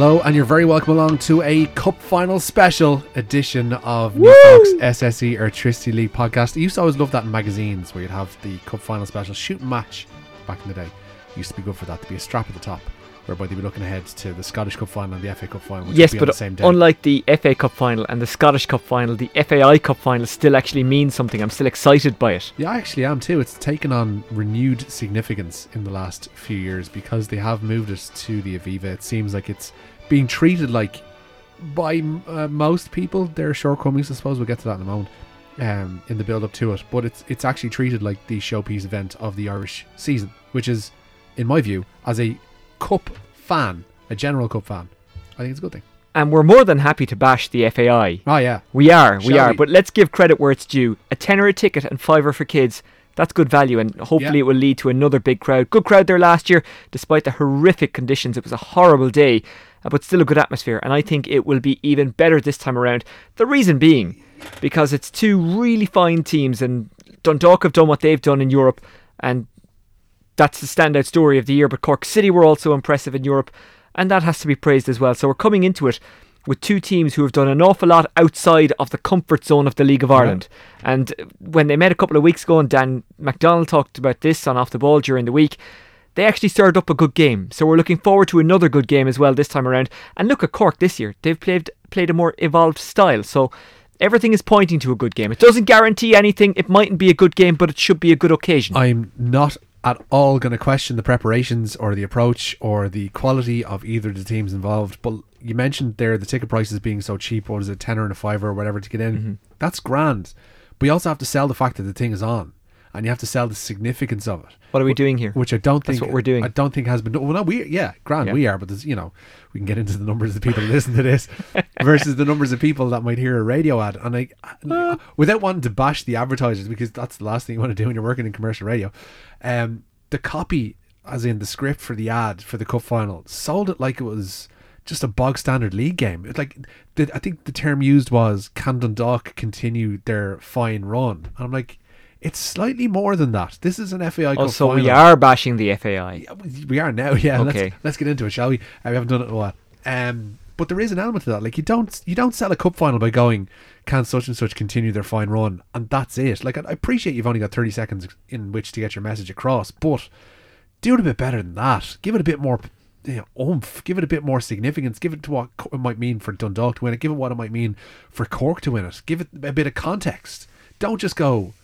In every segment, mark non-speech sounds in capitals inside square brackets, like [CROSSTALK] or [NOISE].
Hello, and you're very welcome along to a Cup Final special edition of New Fox SSE Airtricity League podcast. I used to always love that in magazines where you'd have the Cup Final special shoot match back in the day. Used to be good for that to be a strap at the top, whereby they'd be looking ahead to the Scottish Cup Final and the FA Cup Final. Yes, would be on but the same day. unlike the FA Cup final and the Scottish Cup final, the FAI Cup final still actually means something. I'm still excited by it. Yeah, I actually am too. It's taken on renewed significance in the last few years because they have moved us to the Aviva. It seems like it's being treated like, by uh, most people, their shortcomings. I suppose we'll get to that in a moment. Um, in the build up to it, but it's it's actually treated like the showpiece event of the Irish season, which is, in my view, as a cup fan, a general cup fan, I think it's a good thing. And we're more than happy to bash the FAI. Oh yeah, We are, we are. we? But let's give credit where it's due. A tenner a ticket and fiver for kids. That's good value, and hopefully Yeah. it will lead to another big crowd. Good crowd there last year, despite the horrific conditions. It was a horrible day, Uh, but still a good atmosphere. And I think it will be even better this time around. The reason being, because it's two really fine teams, and Dundalk have done what they've done in Europe, and that's the standout story of the year. But Cork City were also impressive in Europe, and that has to be praised as well. So we're coming into it with two teams who have done an awful lot outside of the comfort zone of the League of Ireland. And when they met a couple of weeks ago, and Dan McDonnell talked about this on Off the Ball during the week, they actually stirred up a good game. So we're looking forward to another good game as well this time around. And look at Cork this year; they've played played a more evolved style. So. Everything is pointing to a good game. It doesn't guarantee anything. It mightn't be a good game, but it should be a good occasion. I'm not at all going to question the preparations or the approach or the quality of either of the teams involved. But you mentioned there the ticket prices being so cheap. What is it, tenner and a fiver or whatever to get in? Mm-hmm. That's grand. But you also have to sell the fact that the thing is on, and you have to sell the significance of it. What are we doing here? Which I don't think That's what we're doing. I don't think has been. Well, no, we yeah, grand, Yeah. we are. But there's you know we can get into the numbers of people that listen to this [LAUGHS] versus the numbers of people that might hear a radio ad. And I, Uh. without wanting to bash the advertisers because that's the last thing you want to do when you're working in commercial radio. Um, the copy, as in the script for the ad for the cup final, sold it like it was just a bog standard league game. It's like the, I think the term used was "Can Dundalk continue their fine run?" And I'm like. It's slightly more than that. This is an FAI Cup Also, final. we are bashing the FAI. Yeah, we are now. Yeah. Okay. Let's, let's get into it, shall we? Uh, we haven't done it in a while. Um, but there is an element to that. Like you don't you don't sell a cup final by going, can such and such continue their fine run, and that's it. Like I I appreciate you've only got thirty seconds in which to get your message across, but do it a bit better than that. Give it a bit more. You know, oomph. Give it a bit more significance. Give it to what it might mean for Dundalk to win it. Give it what it might mean for Cork to win it. Give it a bit of context. Don't just go,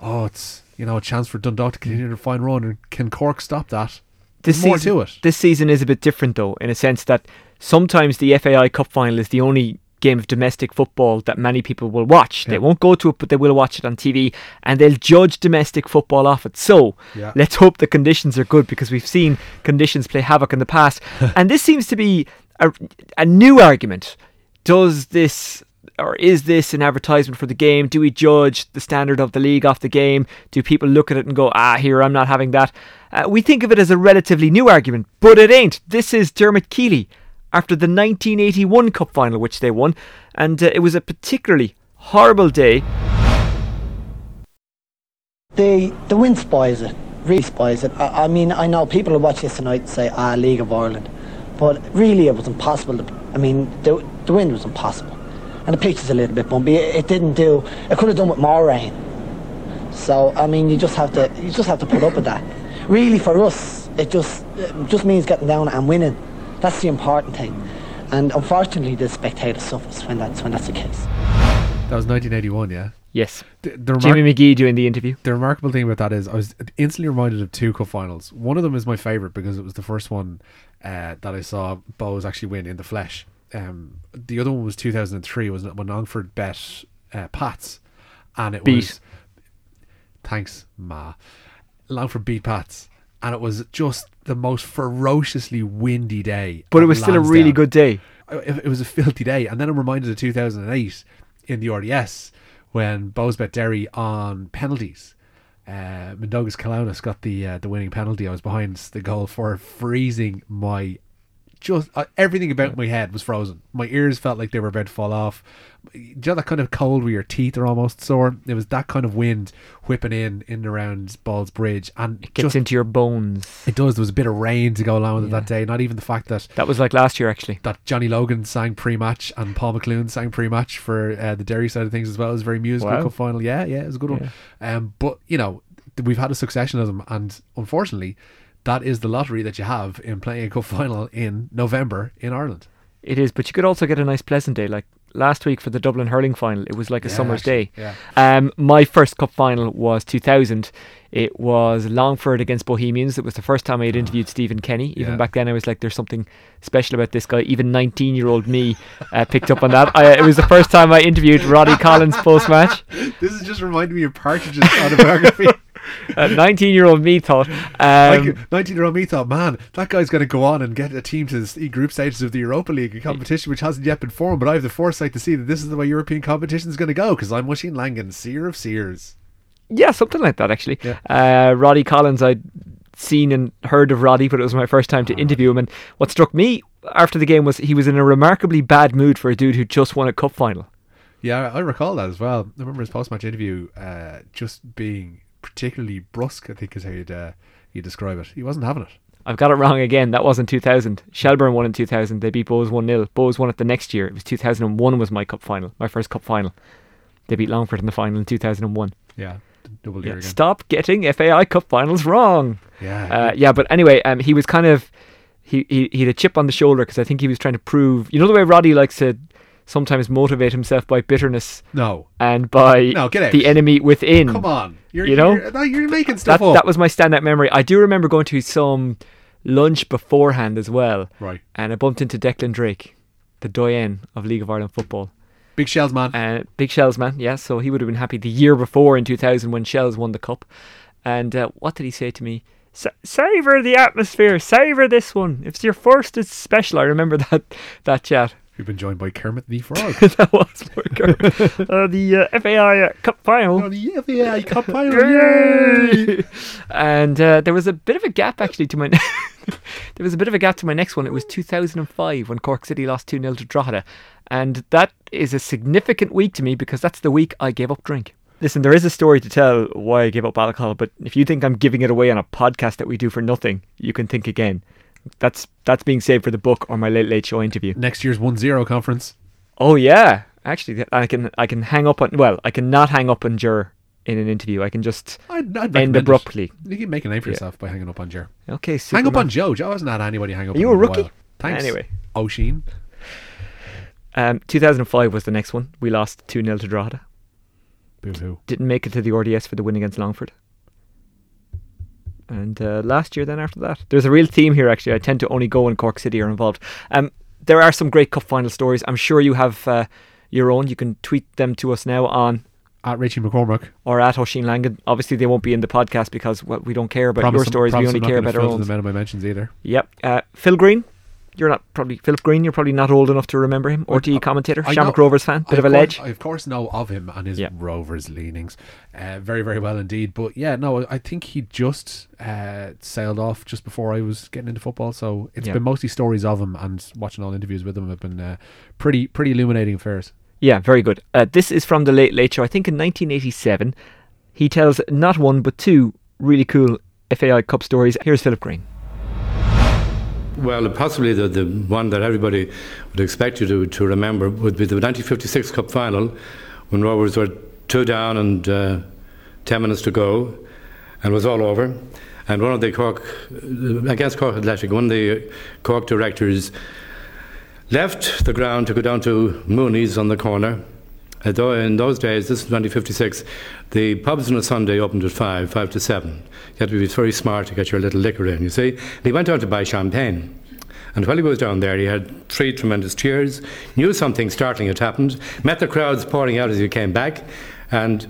oh, it's you know a chance for Dundalk to continue their fine run. And can Cork stop that? This more season, to it. This season is a bit different, though, in a sense that sometimes the FAI Cup final is the only game of domestic football that many people will watch. They won't go to it, but they will watch it on TV, and they'll judge domestic football off it. So Yeah. let's hope the conditions are good because we've seen conditions play havoc in the past, [LAUGHS] and this seems to be a, a new argument. Does this or is this an advertisement for the game? Do we judge the standard of the league off the game? Do people look at it and go, ah, here, I'm not having that? Uh, we think of it as a relatively new argument, but it ain't. This is Dermot Keeley after the 1981 Cup final, which they won, and uh, it was a particularly horrible day. The the win spoils it, really spoils it. I, I mean, I know people will watch this tonight and say, ah, League of Ireland. But really, it was impossible. To, I mean, the, the wind was impossible. And the pitch is a little bit bumpy. It, it didn't do, it could have done with more rain. So, I mean, you just have to, you just have to put up with that. Really, for us, it just, it just means getting down and winning. That's the important thing. And unfortunately, the spectator suffers when that's, when that's the case. That was 1981. Yeah. Yes, The, the, remar- Jimmy McGee doing the interview. the remarkable thing about that is I was instantly reminded of two cup finals. One of them is my favorite because it was the first one uh, that I saw Bohs actually win in the flesh. Um, the other one was 2003. Was when Longford bet uh, Pats, and it Beat. was thanks Ma. Longford beat Pats, and it was just the most ferociously windy day. But it was still a really good day. it, it was a filthy day. And then I'm reminded of 2008 in the RDS when Bohs bet Derry on penalties. Uh, Mindaugas Kalonas got the uh, the winning penalty. I was behind the goal for freezing my just uh, everything about my head was frozen. My ears felt like they were about to fall off. Do you know that kind of cold where your teeth are almost sore? It was that kind of wind whipping in in and around Ballsbridge, and it Gets just, into your bones. it does. There was a bit of rain to go along with it that day. Not even the fact that That was like last year, actually. that Johnny Logan sang pre-match and Paul McLoone sang pre-match for uh, the Derry side of things as well. It was very musical Wow. cup final. Yeah, yeah, it was a good one. Um, but you know, we've had a succession of them, and unfortunately, that is the lottery that you have in playing a cup final in November in Ireland. It is, but you could also get a nice pleasant day. Like last week for the Dublin hurling final, it was like a Yeah, summer's actually, day. yeah. Um, my first cup final was 2000. It was Longford against Bohemians. It was the first time I had interviewed Stephen Kenny. Even Yeah. back then, I was like, "There's something special about this guy." Even 19-year-old me uh, picked up on that. I, it was the first time I interviewed Roddy Collins post-match. [LAUGHS] This is just reminding me of Partridge's autobiography. [LAUGHS] [LAUGHS] Uh, 19-year-old me thought, um, 19 year old me thought, man, that guy's going to go on and get a team to the group stages of the Europa League, a competition which hasn't yet been formed. But I have the foresight to see that this is the way European competition is going to go because I'm Oisin Langan, seer of seers. Yeah, something like that actually. Yeah. Uh, Roddy Collins, I'd seen and heard of Roddy, but it was my first time to interview him. And what struck me after the game was he was in a remarkably bad mood for a dude who just won a cup final. Yeah, I I recall that as well. I remember his post match interview uh, just being particularly brusque, I think is how you'd, uh, you describe it. He wasn't having it. I've got it wrong again. That wasn't 2000. Shelbourne won in 2000. They beat Bohs 1 0. Bohs won it the next year. It was 2001 was my cup final, my first cup final. They beat Longford in the final in 2001. Yeah, double Yeah. Stop getting FAI Cup finals wrong. Yeah, Uh, yeah, but anyway, um, he was kind of he he, he had a chip on the shoulder because I think he was trying to prove. You know the way Roddy likes to sometimes motivate himself by bitterness no, and by No, get out. the enemy within. come on. You're, You know? you're, you're making stuff That up. that was my standout memory. I do remember going to some lunch beforehand as well, right. and I bumped into Declan Drake, the doyen of League of Ireland football. Big Shels, man. Uh, big Shels man, yeah. So he would have been happy the year before in 2000 when Shels won the cup. And uh, what did he say to me? Savor the atmosphere. Savor this one. If it's your first, it's special. I remember [LAUGHS] that that chat. We've been joined by Kermit the [LAUGHS] Frog. that was Worker. uh, the uh, FAI uh, Cup final. oh, the FAI Cup [LAUGHS] final. Yay! and uh, there was a bit of a gap actually to my. [LAUGHS] there was a bit of a gap to my next one. It was 2005 when Cork City lost 2 0 to Drogheda. And that is a significant week to me because that's the week I gave up drink. Listen, there is a story to tell why I gave up alcohol, but if you think I'm giving it away on a podcast that we do for nothing, you can think again. That's that's being saved for the book or my late late show interview. Next year's 1 0 conference. Oh yeah, actually, I can I can hang up on well, I can not hang up on Jur in an interview. I can just I'd, I'd end recommend it. abruptly. You can make a name for Yeah. yourself by hanging up on Jer. Okay, Hang up on Joe. Joe hasn't had anybody hang up Are you a rookie? Thanks. Anyway. Oisin. Um, 2005 was the next one. We lost 2 0 to Drogheda. Boo hoo. Didn't make it to the RDS for the win against Longford. And uh, last year, then after that, there's a real theme here. Actually, I tend to only go when Cork City are involved. Um, there are some great cup final stories. I'm sure you have uh, your own. You can tweet them to us now on At Richie McCormick. or at Oisin Langan. Obviously, they won't be in the podcast because well, we don't care about Promise your I'm- stories. We only I'm care about our own. them out of my mentions either. Yep. Uh, Phil Greene. You're not probably Philip Greene. You're probably not old enough to remember him. Or RTE commentator, I Shamrock know- Rovers fan, bit I of a course- ledge. I of course know of him and his Yeah. Rovers leanings, uh, very very well indeed. But yeah, no, I think he just uh, sailed off just before I was getting into football. So it's Yeah. been mostly stories of him and watching all interviews with him have been uh, pretty pretty illuminating affairs. Yeah, very good. Uh, this is from the Late Late Show. I think in 1987, he tells not one but two really cool FAI Cup stories. Here's Philip Greene. Well, possibly the, the one that everybody would expect you to, to remember would be the 1956 Cup final when Rovers were two down and uh, 10 minutes to go and it was all over. And one of the Cork, uh, against Cork Athletic, one of the Cork directors left the ground to go down to Mooney's on the corner. Uh, Although in those days, this is 1956, the pubs on a Sunday opened at 5, 5 to 7. You had to be very smart to get your little liquor in, you see. And he went out to buy champagne. And while he was down there, he had three tremendous cheers, knew something startling had happened, met the crowds pouring out as he came back, and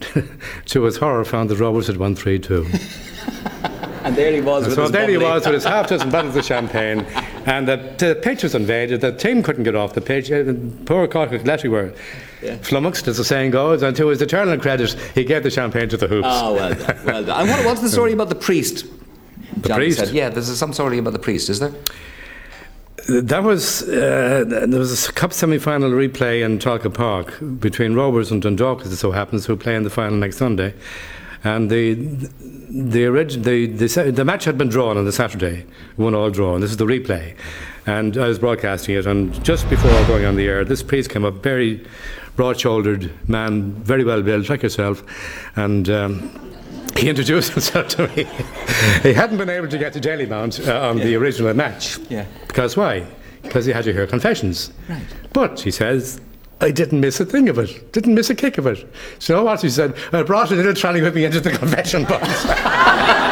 [LAUGHS] to his horror found the Rovers had won 3 2. [LAUGHS] And there he was. with So his there he was with his [LAUGHS] half dozen bottles of champagne, and the, the pitch was invaded. The team couldn't get off the pitch. uh, Poor Cork Athletic were flummoxed, as the saying goes. And to his eternal credit, he gave the champagne to the hoops. Oh, well done. Well done. And what, what's the story about the priest? The Johnny priest? Said. Yeah, there's some story about the priest, is there? That was uh, there was a cup semi-final replay in Tolka Park between Rovers and Dundalk, as it so happens, who play in the final next Sunday. And the the, the the the match had been drawn on the Saturday, one all draw, and this is the replay. And I was broadcasting it, and just before going on the air, this priest came up, very broad-shouldered man, very well built, like yourself, and. Um, he introduced himself to me. he hadn't been able to get to Dalymount uh, on yeah. the original match. Yeah. Because why? Because he had to hear confessions. Right. But, he says, I didn't miss a thing of it. Didn't miss a kick of it. So you know what? He said, I brought a little trolley with me into the confession box. [LAUGHS]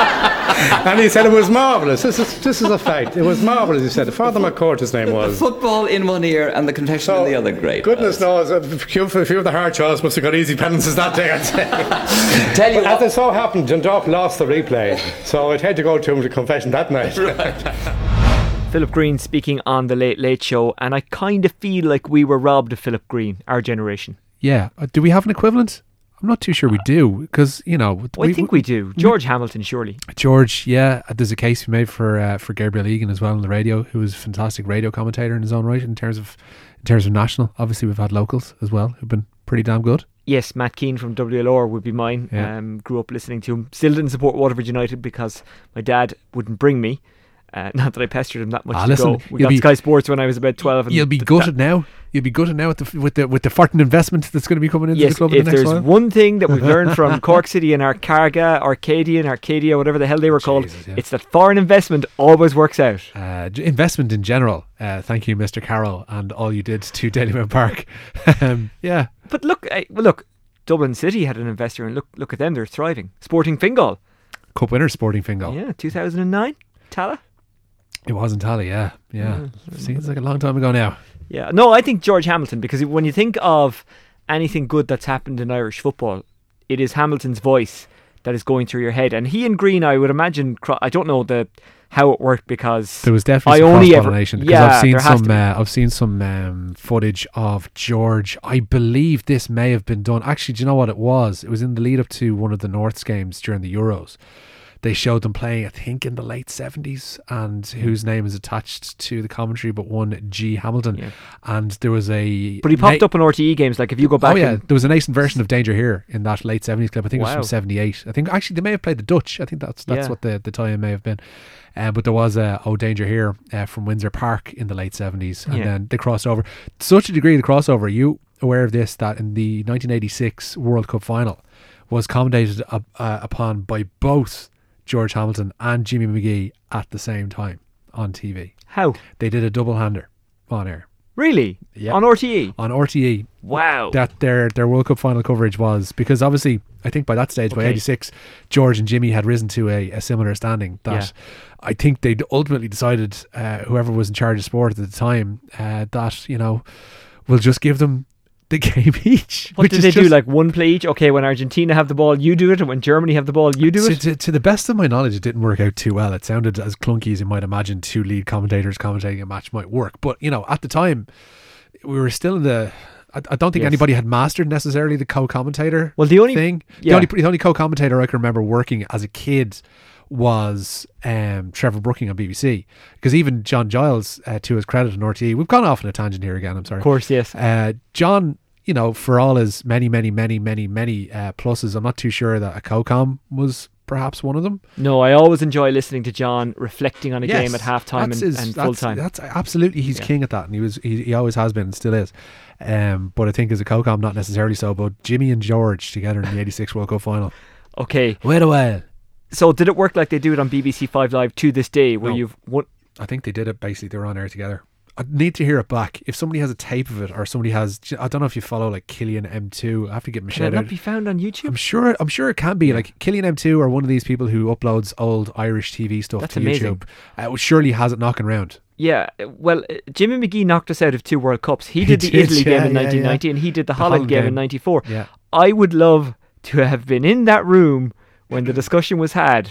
[LAUGHS] and he said it was marvellous. This is, this is a fact. It was marvellous, he said. Father McCourt, his name was. The football in one ear and the confession so, in the other. Great. Goodness knows, a few, a few of the hard Charles must have got easy penances that day, I'd say. [LAUGHS] Tell you As it so happened, Dundalk lost the replay, so I'd had to go to him to confession that night. [LAUGHS] Right. Philip Greene speaking on the Late Late Show, and I kind of feel like we were robbed of Philip Greene, our generation. Yeah. Uh, do we have an equivalent? I'm not too sure we do because you know. Well, we, I think we do. George we, Hamilton, surely. George, yeah. There's a case we made for uh, for Gabriel Egan as well on the radio, who was a fantastic radio commentator in his own right. In terms of in terms of national, obviously we've had locals as well who've been pretty damn good. Yes, Matt Keane from WLR would be mine. Yeah. Um, grew up listening to him. Still didn't support Waterford United because my dad wouldn't bring me. Uh, [LAUGHS] not that I pestered him that much ah, listen. We got be, Sky Sports when I was about twelve. you'll be gutted now you'll be gutted now with the with the with the farting investment that's going to be coming into yes, the club. if the there's while. one thing that we've learned from [LAUGHS] Cork City and our Carga, Arcadian, Arcadia, whatever the hell they were called, yeah. it's that foreign investment always works out. Uh, investment in general. Uh, thank you, Mr. Carroll, and all you did to [LAUGHS] Dalymount Park. [LAUGHS] um, yeah, but look, uh, well, look, Dublin City had an investor, and look, look at them, they're thriving. Sporting Fingal, Cup winner, Sporting Fingal. Yeah, 2009, Tallaght. It was in Tallaght, yeah, yeah. yeah. Seems like a long time ago now. Yeah, no, I think George Hamilton because when you think of anything good that's happened in Irish football, it is Hamilton's voice that is going through your head. And he and Greene, I would imagine, I don't know the how it worked because there was definitely I some only ever, because yeah, I've seen some uh, I've seen some um, footage of George. I believe this may have been done. Actually, do you know what it was? It was in the lead up to one of the Norths games during the Euros they showed them playing, I think, in the late 70s, and whose name is attached to the commentary, but one G Hamilton. Yeah. And there was a. But he popped na- up in RTE games. Like, if you go back. Oh, yeah. There was a nascent version of Danger Here in that late 70s clip. I think wow. it was from 78. I think actually they may have played the Dutch. I think that's that's yeah. what the, the tie may have been. Uh, but there was a Oh Danger Here uh, from Windsor Park in the late 70s, and yeah. then they crossed over. Such a degree the crossover. Are you aware of this that in the 1986 World Cup final was commentated uh, upon by both George Hamilton and Jimmy McGee at the same time on TV. How? They did a double hander on air. Really? Yeah. On RTE? On RTE. Wow. That their their World Cup final coverage was because obviously I think by that stage okay. by eighty six George and Jimmy had risen to a, a similar standing that yeah. I think they ultimately decided uh, whoever was in charge of sport at the time uh, that you know we'll just give them the [LAUGHS] game each. What did they do? Like one play each? Okay, when Argentina have the ball, you do it, and when Germany have the ball, you do to, it. To, to, the best of my knowledge, it didn't work out too well. It sounded as clunky as you might imagine two lead commentators commentating a match might work. But you know, at the time, we were still in the. I, I don't think yes. anybody had mastered necessarily the co-commentator. Well, the only thing, yeah. the only the only co-commentator I can remember working as a kid was um, Trevor Brooking on BBC. Because even John Giles, uh, to his credit on RTE, we've gone off on a tangent here again. I'm sorry. Of course, yes. Uh, John, you know, for all his many, many, many, many, many uh, pluses, I'm not too sure that a COCOM was perhaps one of them. No, I always enjoy listening to John reflecting on a yes, game at halftime and, his, and full time. That's absolutely he's yeah. king at that, and he was he, he always has been and still is. Um, but I think as a COCOM, not necessarily so. But Jimmy and George together in the '86 World Cup final. Okay, wait a while. So did it work like they do it on BBC Five Live to this day, where no. you've one? I think they did it basically. They were on air together. I need to hear it back. If somebody has a tape of it, or somebody has, I don't know if you follow like Killian M2. I have to get my Can it not out. be found on YouTube? I'm sure. I'm sure it can be. Like Killian M2 or one of these people who uploads old Irish TV stuff That's to amazing. YouTube. Uh, surely has it knocking around. Yeah, well, uh, Jimmy McGee knocked us out of two World Cups. He did he the did, Italy yeah, game in yeah, 1990, yeah. and he did the, The Holland, Holland game, game. in '94. Yeah. I would love to have been in that room when the [CLEARS THROAT] discussion was had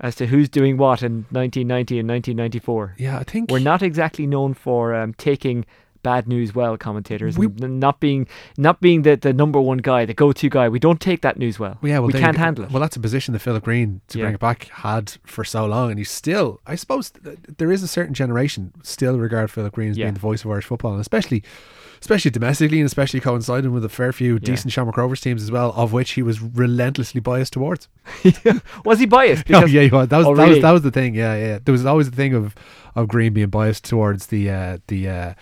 as to who's doing what in 1990 and 1994. Yeah, I think We're not exactly known for um, taking bad news well commentators We- not being not being the, the number one guy, the go to guy. We don't take that news well. Yeah, well, we can't go. handle it. Well, that's a position that Philip Greene, to Yeah. bring it back, had for so long, and he's still. I suppose there is a certain generation still regard Philip Greene as Yeah. being the voice of Irish football, and especially, especially domestically, and especially coinciding with a fair few decent Shamrock Rovers teams as well, of which he was relentlessly biased towards. [LAUGHS] Was he biased? [LAUGHS] oh Because- yeah, he was. that was Oh, that really? was that was the thing. Yeah, yeah. There was always the thing of of Greene being biased towards the uh, the uh,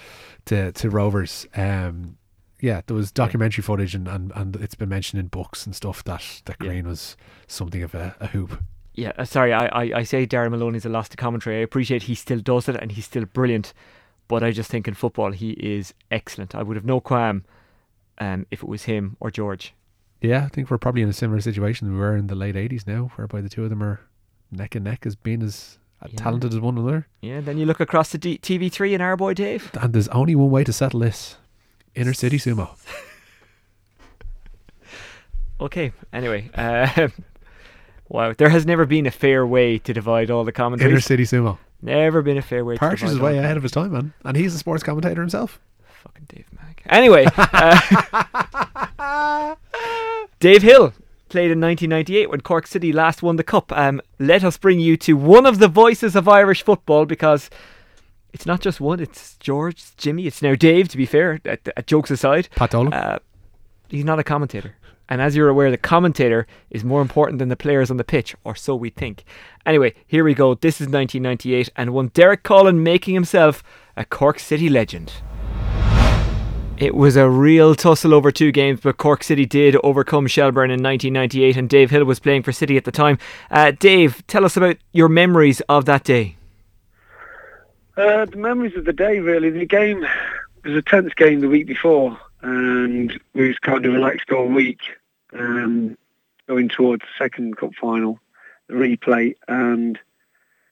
to to Rovers. Um, yeah, there was documentary footage and, and, and it's been mentioned in books and stuff that that Yeah. Greene was something of a, a hoop. Yeah, uh, sorry, I, I, I say Darragh Maloney's a loss to commentary. I appreciate he still does it and he's still brilliant, but I just think in football he is excellent. I would have no qualm um, if it was him or George. Yeah, I think we're probably in a similar situation we were in the late eighties now, whereby the two of them are neck and neck as being as Yeah. talented as one another. Yeah, then you look across to D- TV3 and our boy Dave. And there's only one way to settle this: inner [LAUGHS] city sumo. Okay, anyway. Um, [LAUGHS] [LAUGHS] wow, there has never been a fair way to divide all the comments. Inner city sumo. Never been a fair way to Partridge is way ahead of his time, man, and he's a sports commentator himself. Fucking Dave Mag. Anyway, [LAUGHS] uh, [LAUGHS] Dave Hill played in 1998 when Cork City last won the cup. Um, let us bring you to one of the voices of Irish football because it's not just one. It's George, it's Jimmy, it's now Dave. To be fair, at, at jokes aside, Pat Dolan. uh, he's not a commentator. And as you're aware, the commentator is more important than the players on the pitch, or so we think. Anyway, here we go. This is 1998, and one Derek Coughlan making himself a Cork City legend. It was a real tussle over two games, but Cork City did overcome Shelbourne in 1998, and Dave Hill was playing for City at the time. Uh, Dave, tell us about your memories of that day. Uh, the memories of the day, really. The game was a tense game the week before, and we was kind of relaxed all week, um, going towards second cup final, the replay, and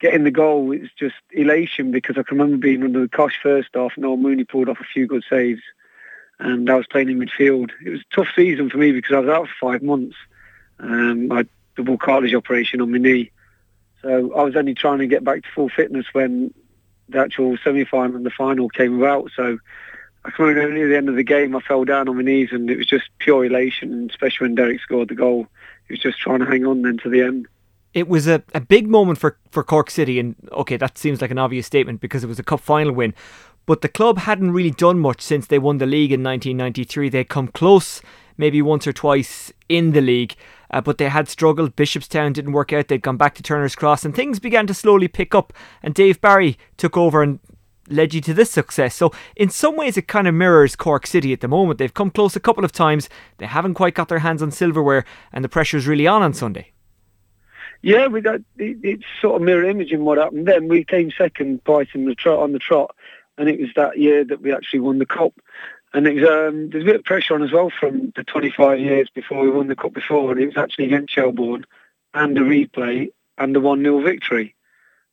getting the goal was just elation because I can remember being under the cosh first half. Noel Mooney pulled off a few good saves, and I was playing in midfield. It was a tough season for me because I was out for five months. Um, I had double cartilage operation on my knee, so I was only trying to get back to full fitness when the actual semi-final and the final came about. So I can remember near the end of the game, I fell down on my knees, and it was just pure elation. Especially when Derek scored the goal, he was just trying to hang on then to the end. It was a, a big moment for, for Cork City, and okay, that seems like an obvious statement because it was a cup final win. But the club hadn't really done much since they won the league in 1993. They'd come close maybe once or twice in the league, uh, but they had struggled. Bishopstown didn't work out. They'd gone back to Turner's Cross, and things began to slowly pick up. And Dave Barry took over and led you to this success. So, in some ways, it kind of mirrors Cork City at the moment. They've come close a couple of times. They haven't quite got their hands on silverware, and the pressure's really on on Sunday. Yeah, we got it, it's sort of mirror imaging what happened then. We came second, biting the trot on the trot, and it was that year that we actually won the cup. And it was um, there's a bit of pressure on as well from the 25 years before we won the cup before, and it was actually against Shelbourne, and a replay and a one 0 victory.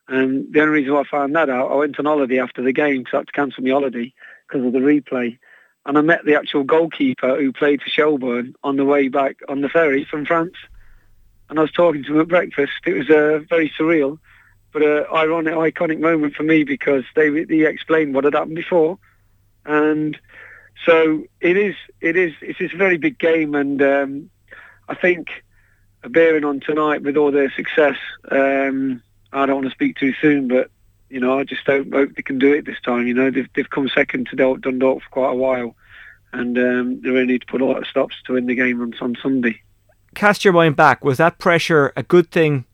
And the only reason I found that out, I went on holiday after the game because I had to cancel my holiday because of the replay. And I met the actual goalkeeper who played for Shelbourne on the way back on the ferry from France and I was talking to him at breakfast. It was uh, very surreal, but uh, ironic, iconic moment for me because they he explained what had happened before, and so it is. It is. It's a very big game, and um, I think bearing on tonight with all their success, um, I don't want to speak too soon, but you know, I just hope, hope they can do it this time. You know, they've they've come second to Dun- Dundalk for quite a while, and um, they really need to put a lot of stops to win the game on, on Sunday. cast your mind back, was that pressure a good thing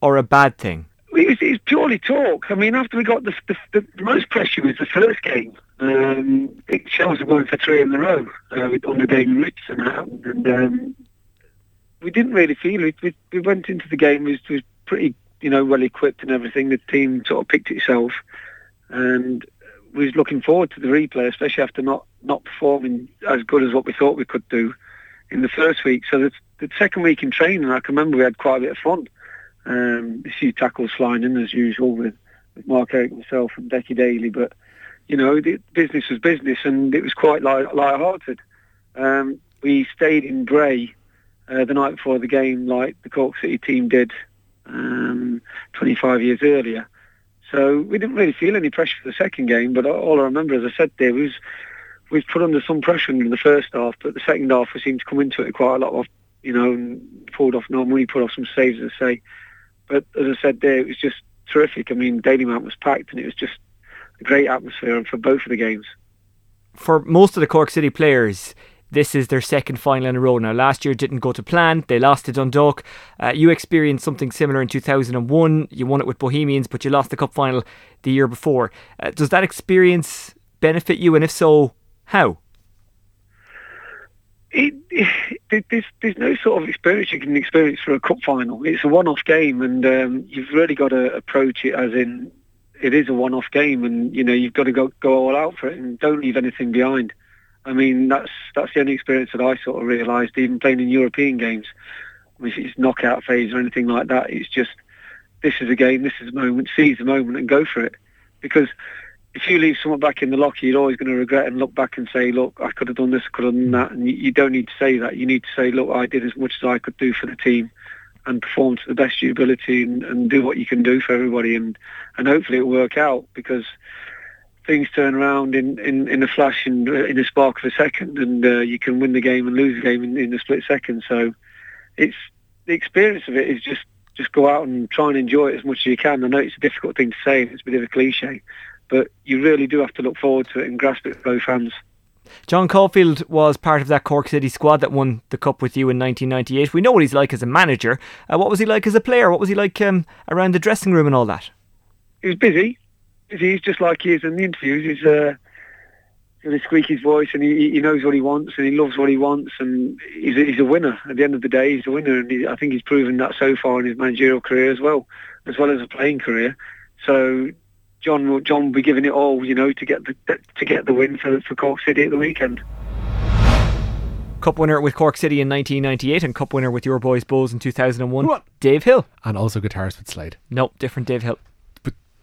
or a bad thing? It was, it was purely talk. I mean, after we got the, the, the most pressure was the first game. Um, it shows we going for three in a row uh, with under David Richardson out, and um, we didn't really feel it. We, we went into the game was was pretty, you know, well equipped and everything. The team sort of picked itself, and we was looking forward to the replay, especially after not not performing as good as what we thought we could do in the first week. So the, the second week in training, I can remember we had quite a bit of fun. Um, a few tackles flying in as usual with, with Mark Herrick himself and Becky Daly, but you know, the business was business, and it was quite light, light-hearted. Um, we stayed in Bray uh, the night before the game, like the Cork City team did um, 25 years earlier. So we didn't really feel any pressure for the second game. But all I remember, as I said there, was we've put under some pressure in the first half, but the second half we seemed to come into it quite a lot of, you know, and pulled off normally put off some saves, as I say. But as I said there, it was just terrific. I mean, Dalymount was packed, and it was just a great atmosphere for both of the games. For most of the Cork City players, this is their second final in a row. Now, last year didn't go to plan. They lost to Dundalk. Uh, you experienced something similar in 2001. You won it with Bohemians, but you lost the cup final the year before. Uh, does that experience benefit you? And if so, how? It, [SIGHS] it, there's, there's no sort of experience you can experience for a cup final. It's a one-off game, and um, you've really got to approach it as in it is a one-off game, and you know you've got to go go all out for it, and don't leave anything behind. I mean, that's that's the only experience that I sort of realised, even playing in European games. If it's knockout phase or anything like that, it's just this is a game, this is a moment, seize the moment and go for it. Because if you leave someone back in the locker, you're always going to regret and look back and say, look, I could have done this, I could have done that. And you, you don't need to say that. You need to say, look, I did as much as I could do for the team and perform to the best of your ability and, and do what you can do for everybody. And, and hopefully it'll work out because things turn around in, in, in a flash and in a spark of a second, and uh, you can win the game and lose the game in, in a split second. So it's the experience of it is just just go out and try and enjoy it as much as you can. I know it's a difficult thing to say, it's a bit of a cliche, but you really do have to look forward to it and grasp it with both hands. John Caulfield was part of that Cork City squad that won the cup with you in 1998. We know what he's like as a manager. Uh, what was he like as a player? What was he like um, around the dressing room and all that? He was busy he's just like he is in the interviews. He's uh, he squeak his voice and he, he knows what he wants and he loves what he wants and he's a, he's a winner. At the end of the day, he's a winner and he, I think he's proven that so far in his managerial career as well, as well as a playing career. So John will, John will be giving it all, you know, to get the to get the win for for Cork City at the weekend. Cup winner with Cork City in 1998 and Cup winner with your boys Bohs in 2001. What? Dave Hill. And also guitarist with Slade. No, different Dave Hill.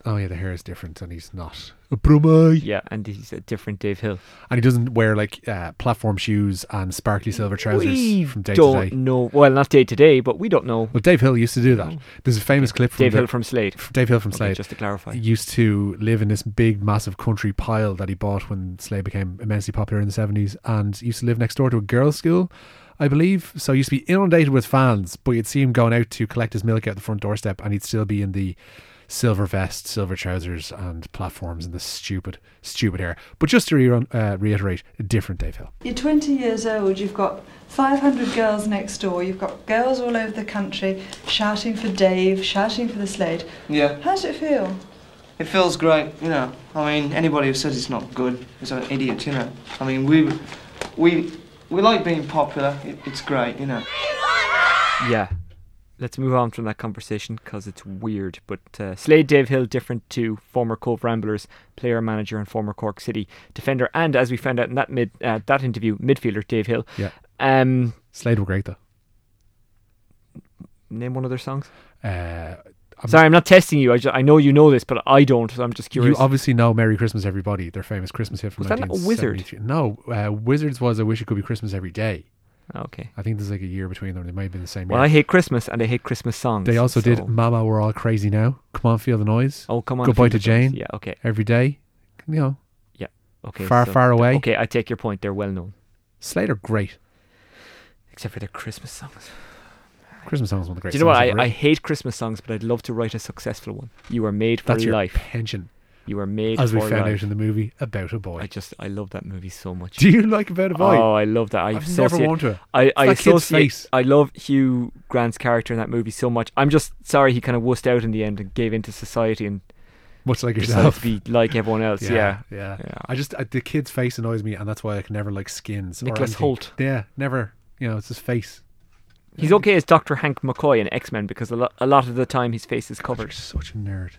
Oh yeah, the hair is different, and he's not a Brummie. Yeah, and he's a different Dave Hill. And he doesn't wear like uh, platform shoes and sparkly silver trousers we from day don't to day. know. Well, not day to day, but we don't know. Well, Dave Hill used to do that. There's a famous clip from Dave the- Hill from Slade. Dave Hill from Okay, Slade. just to clarify. He used to live in this big, massive country pile that he bought when Slade became immensely popular in the 70s, and used to live next door to a girls' school. I believe so. He used to be inundated with fans, but you'd see him going out to collect his milk out the front doorstep, and he'd still be in the silver vest, silver trousers, and platforms, and the stupid, stupid hair. But just to re- uh, reiterate, a different Dave Hill. You're 20 years old, you've got 500 girls next door, you've got girls all over the country shouting for Dave, shouting for the Slade. Yeah, How does it feel? it feels great, you know. I mean, anybody who says it's not good is an idiot, you know. I mean, we we we like being popular. It, it's great, you know. Yeah. Let's move on from that conversation because it's weird. But uh, Slade Dave Hill, different to former Cobh Ramblers player, manager, and former Cork City defender, and as we found out in that mid uh, that interview, midfielder Dave Hill. Yeah. Um, Slade were great though. name one of their songs. Uh, I'm- Sorry, I'm not testing you. I, ju- I know you know this, but I don't. So I'm just curious. You obviously know "Merry Christmas, Everybody," their famous Christmas hit from Was that a Wizzard? 1973. No, uh, Wizzard's was "I Wish It Could Be Christmas Every Day." Okay. I think there's like a year between them. They might have been the same Well, year. I hate Christmas and I hate Christmas songs. they also so- did "Mama, We're All Crazy Now." Come on, feel the noise. Oh, come on. Goodbye to. Jane. Yeah. Okay. Every day, you know, Yeah. Okay. Far, so- far away. Okay, I take your point. They're well known, Slater, great. except for their Christmas songs. Christmas songs are one of the great. Do you know what? I, I hate Christmas songs, but I'd love to write a successful one. You are made for That's your life. pension, You are made as we found life. out in the movie about a boy. I just I love that movie so much. Do you like about a boy? Oh, I love that. I I've never wanted to. I, I that kid's associate. I love Hugh Grant's character in that movie so much. I'm just sorry he kind of wussed out in the end and gave into society and Much like yourself. to be like everyone else. Yeah. yeah. Yeah. I just I, the kid's face annoys me, and that's why I can never like skins. Nicholas. Hoult. Yeah, never. You know, it's his face. He's okay as Dr. Hank McCoy in X Men because a, lo- a lot of the time his face is You're covered. such a nerd.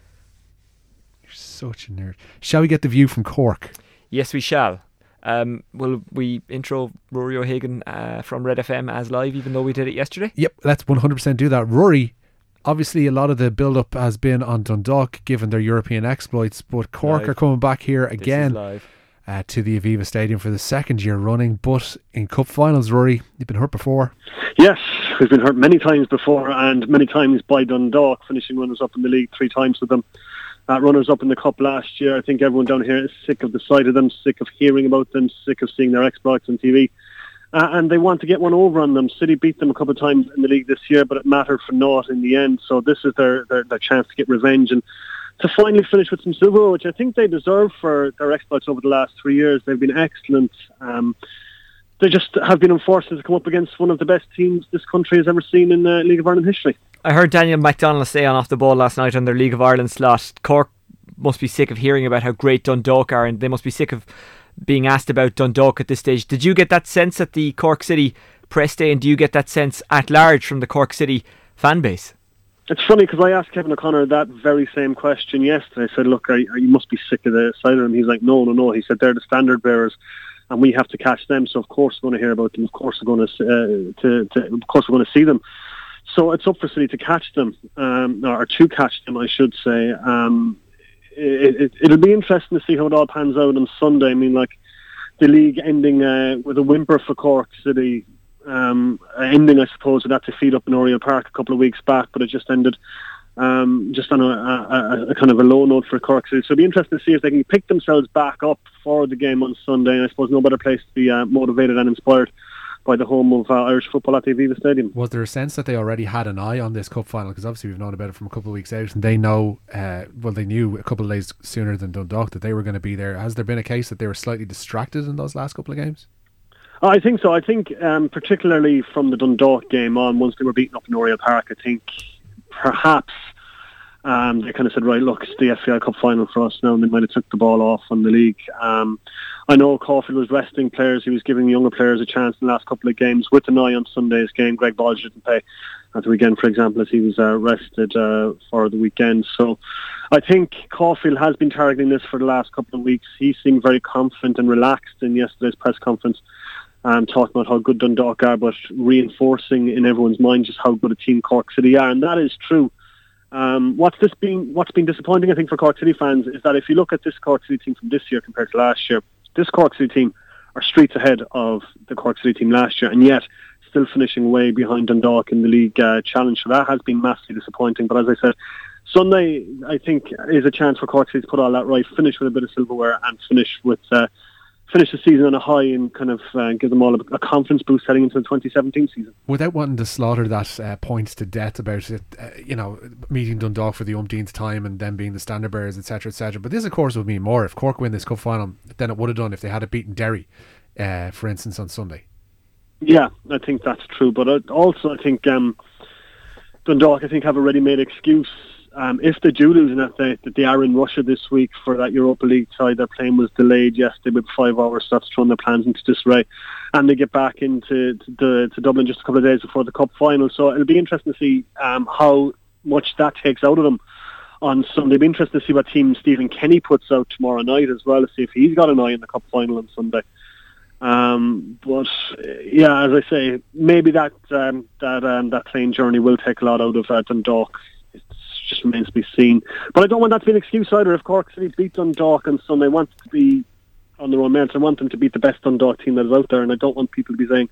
You're such a nerd. Shall we get the view from Cork? Yes, we shall. Um, will we intro Rory O'Hagan uh, from Red FM as live, even though we did it yesterday? Yep, let's 100% do that. Rory, obviously, a lot of the build up has been on Dundalk given their European exploits, but Cork Live. are coming back here again live. uh, to the Aviva Stadium for the second year running. But in cup finals, Rory, you've been hurt before. Yes, we've been hurt many times before, and many times by Dundalk, finishing runners up in the league three times with them. Uh, runners up in the cup last year. I think everyone down here is sick of the sight of them, sick of hearing about them, sick of seeing their exploits on TV. Uh, and they want to get one over on them. City beat them a couple of times in the league this year, but it mattered for naught in the end. So this is their, their, their chance to get revenge and to finally finish with some silver, which I think they deserve for their exploits over the last three years. They've been excellent. Um, they just have been unfortunate to come up against one of the best teams this country has ever seen in uh, League of Ireland history. I heard Daniel McDonnell say on off the ball last night on their League of Ireland slot. Cork must be sick of hearing about how great Dundalk are, and they must be sick of being asked about Dundalk at this stage. Did you get that sense at the Cork City press day, and do you get that sense at large from the Cork City fan base? It's funny because I asked Kevin O'Connor that very same question yesterday. I said, "Look, are, are, you must be sick of the side of them." He's like, "No, no, no." He said, "They're the standard bearers." And we have to catch them, so of course we're going to hear about them. Of course we're going to, uh, to, to of course we're going to see them. So it's up for City to catch them, um, or to catch them, I should say. Um, it, will it, be interesting to see how it all pans out on Sunday. I mean, like the league ending uh, with a whimper for Cork City, um, ending, I suppose, with that defeat up in Oriel Park a couple of weeks back, but it just ended um, just on a, a, a, kind of a low note for Cork City. So it'll be interesting to see if they can pick themselves back up for the game on Sunday. And I suppose no better place to be uh, motivated and inspired by the home of uh, Irish football at the Aviva Stadium. Was there a sense that they already had an eye on this cup final? Because obviously we've known about it from a couple of weeks out, and they know, uh, well, they knew a couple of days sooner than Dundalk that they were going to be there. Has there been a case that they were slightly distracted in those last couple of games? I think so. I think um, particularly from the Dundalk game on, once they were beaten up in Oriel Park, I think perhaps um, they kind of said, right, look, it's the FAI Cup final for us now, and they might have took the ball off on the league. Um, I know Caulfield was resting players. He was giving younger players a chance in the last couple of games with an eye on Sunday's game. Greg Bolger didn't play at the weekend, for example, as he was uh, rested uh, for the weekend. So I think Caulfield has been targeting this for the last couple of weeks. He seemed very confident and relaxed in yesterday's press conference. Um, talking about how good Dundalk are, but reinforcing in everyone's mind just how good a team Cork City are, and that is true. Um, what's this been? What's been disappointing, I think, for Cork City fans is that if you look at this Cork City team from this year compared to last year, this Cork City team are streets ahead of the Cork City team last year, and yet still finishing way behind Dundalk in the league uh, challenge. So that has been massively disappointing. But as I said, Sunday I think is a chance for Cork City to put all that right, finish with a bit of silverware, and finish with uh, finish the season on a high and kind of uh, give them all a, a, confidence boost heading into the 2017 season. Without wanting to slaughter that uh, points to death about it, uh, you know, meeting Dundalk for the umpteenth time and them being the standard bearers, etc., etc. But this, of course, would mean more if Cork win this cup final than it would have done if they had beaten Derry, uh, for instance, on Sunday. Yeah, I think that's true. But uh, also, I think um, Dundalk, I think, have a ready-made excuse um, if they do lose and that they, that they are in Russia this week for that Europa League tie, their plane was delayed yesterday with five hours, so that's thrown their plans into disarray. And they get back into to, to, Dublin just a couple of days before the Cup final. So it'll be interesting to see um, how much that takes out of them on Sunday. It'll be interesting to see what team Stephen Kenny puts out tomorrow night as well, to see if he's got an eye in the Cup final on Sunday. Um, but yeah, as I say, maybe that um, that um, that plane journey will take a lot out of uh, Dundalk just remains to be seen. But I don't want that to be an excuse either. If Cork City beat Dundalk on Sunday, I want to be on their own merits. I want them to beat the best Dundalk team that is out there, and I don't want people to be saying,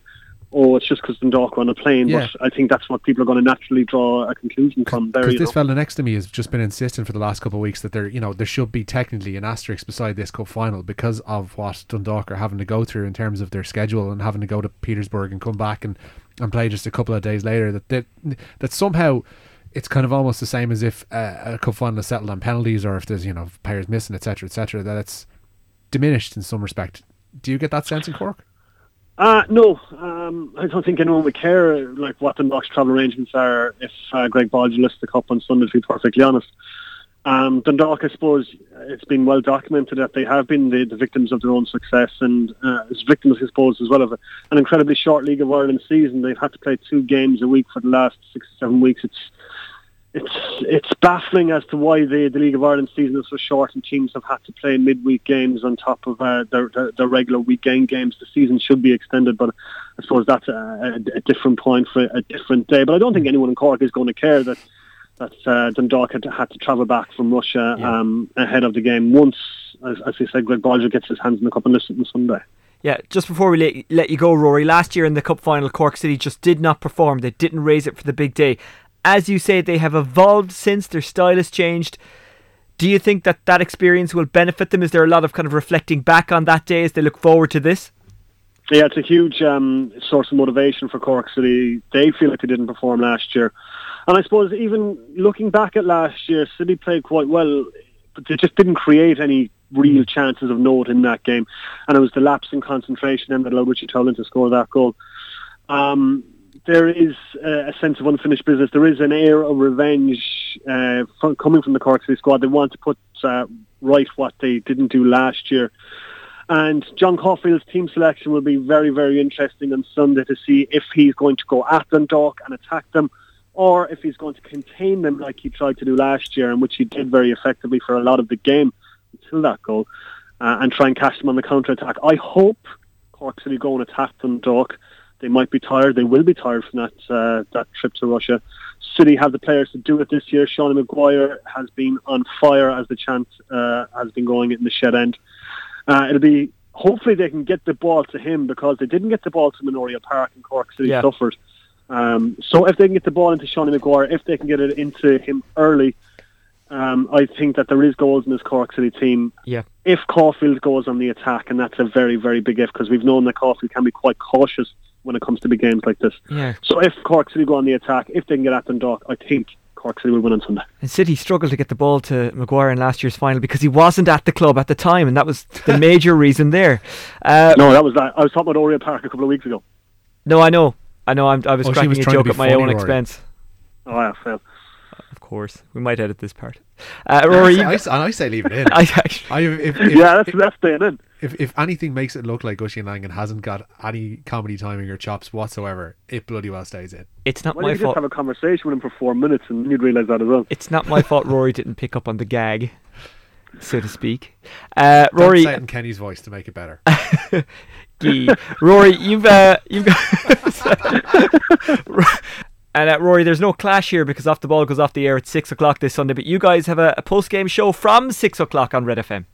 oh, it's just because Dundalk were on a plane. Yeah. But I think that's what people are going to naturally draw a conclusion from. Because this fella next to me has just been insisting for the last couple of weeks that there, you know, there should be technically an asterisk beside this cup final because of what Dundalk are having to go through in terms of their schedule and having to go to Petersburg and come back and, and play just a couple of days later. That that, that somehow it's kind of almost the same as if uh, a cup final is settled on penalties or if there's you know players missing etc etc that it's diminished in some respect do you get that sense in Cork uh, no, um, I don't think anyone would care like what the Knox travel arrangements are if uh, Greg Bolger lists the cup on Sunday. To be perfectly honest, um, Dundalk, I suppose, it's been well documented that they have been the, the victims of their own success and uh, as victims, I suppose, as well of an incredibly short League of Ireland season. They've had to play two games a week for the last six seven weeks. It's it's it's baffling as to why the, the League of Ireland season is so short and teams have had to play midweek games on top of uh, their, their, their regular weekend games. The season should be extended, but I suppose that's a, a, a, different point for a different day. But I don't think anyone in Cork is going to care that that uh, Dundalk had to, had to travel back from Russia yeah. um, ahead of the game once, as, as I said, Greg Bolger gets his hands in the cup and listen on Sunday. Yeah, just before we let, let you go, Rory, last year in the Cup final, Cork City just did not perform. They didn't raise it for the big day as you say, they have evolved since their style has changed. Do you think that that experience will benefit them? Is there a lot of kind of reflecting back on that day as they look forward to this? Yeah, it's a huge um, source of motivation for Cork City. They feel like they didn't perform last year. And I suppose even looking back at last year, City played quite well, but they just didn't create any real chances of note in that game. And it was the lapse in concentration then that allowed Richie Towell to score that goal. Um, there is uh, a sense of unfinished business. There is an air of revenge uh, from, coming from the Cork City squad. They want to put uh, right what they didn't do last year. And John Caulfield's team selection will be very, very interesting on Sunday to see if he's going to go at Dundalk and attack them, or if he's going to contain them like he tried to do last year, and which he did very effectively for a lot of the game until that goal, uh, and try and catch them on the counter attack. I hope Cork City go and attack Dundalk. They might be tired. They will be tired from that uh, that trip to Russia. City have the players to do it this year. Sean Maguire has been on fire as the chant uh, has been going in the shed end. Uh, it'll be hopefully they can get the ball to him because they didn't get the ball to Memorial Park and Cork City Yeah. suffered. Um, so if they can get the ball into Sean Maguire, if they can get it into him early, um, I think that there is goals in this Cork City team. Yeah. If Caulfield goes on the attack, and that's a very, very big if because we've known that Caulfield can be quite cautious when it comes to big games like this. Yeah. So if Cork City go on the attack, if they can get at Dundalk, I think Cork City will win on Sunday. And City struggled to get the ball to Maguire in last year's final because he wasn't at the club at the time, and that was the [LAUGHS] major reason there. Uh, No, that was that. I was talking about Oriel Park a couple of weeks ago. no, I know, I know. I'm, I was Oh, cracking was a joke at my funny, own Rory. expense. Oh, yeah, fail. Of course, we might edit this part. Uh, Rory, I, you, I, I say leave it in. [LAUGHS] I actually, I, if, if, Yeah, that's that's staying in. if, if anything makes it look like Gushy Langan hasn't got any comedy timing or chops whatsoever, it bloody well stays in. it's not Well, my you could just fault. have a conversation with him for four minutes, and you'd realise that as well. It's not my fault. Rory didn't pick up on the gag, so to speak. Uh, Rory, Don't say it in Kenny's voice to make it better. [LAUGHS] Rory, you've uh, you've got. [LAUGHS] and uh, Rory, there's no clash here because off the ball goes off the air at six o'clock this Sunday. But you guys have a, a post game show from six o'clock on Red FM.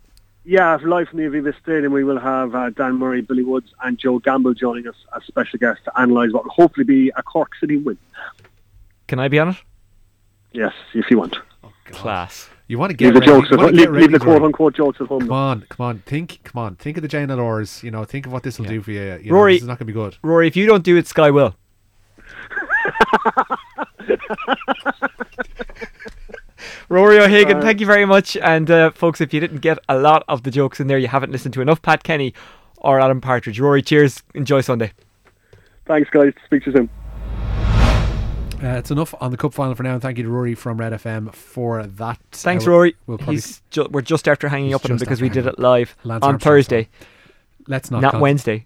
Yeah, live from the Aviva Stadium, we will have uh, Dan Murray, Billy Woods, and Joe Gamble joining us as special guests to analyse what will hopefully be a Cork City win. Can I be on it? Yes, if you want. Class. You want to Leave get the ready. jokes at home. Leave, leave the ready, Rory. quote unquote jokes at home. Come on, come on. Think, come on. Think of the Jane Allures. You know, think of what this will Yeah. do for you. you know, Rory- this is not going to be good. Rory, if you don't do it, Sky will. [LAUGHS] Rory O'Hagan, thank you very much. And uh, folks, if you didn't get a lot of the jokes in there, you haven't listened to enough Pat Kenny or Alan Partridge. Rory, cheers. Enjoy Sunday. Thanks, guys. Speak to you soon. Uh, it's enough on the cup final for now. And thank you to Rory from Red FM for that. Thanks, Uh, Rory. We'll probably He's ju- we're just after hanging He's up on him because we did it live Lance on Armstrong's Thursday, let's not not con- Wednesday.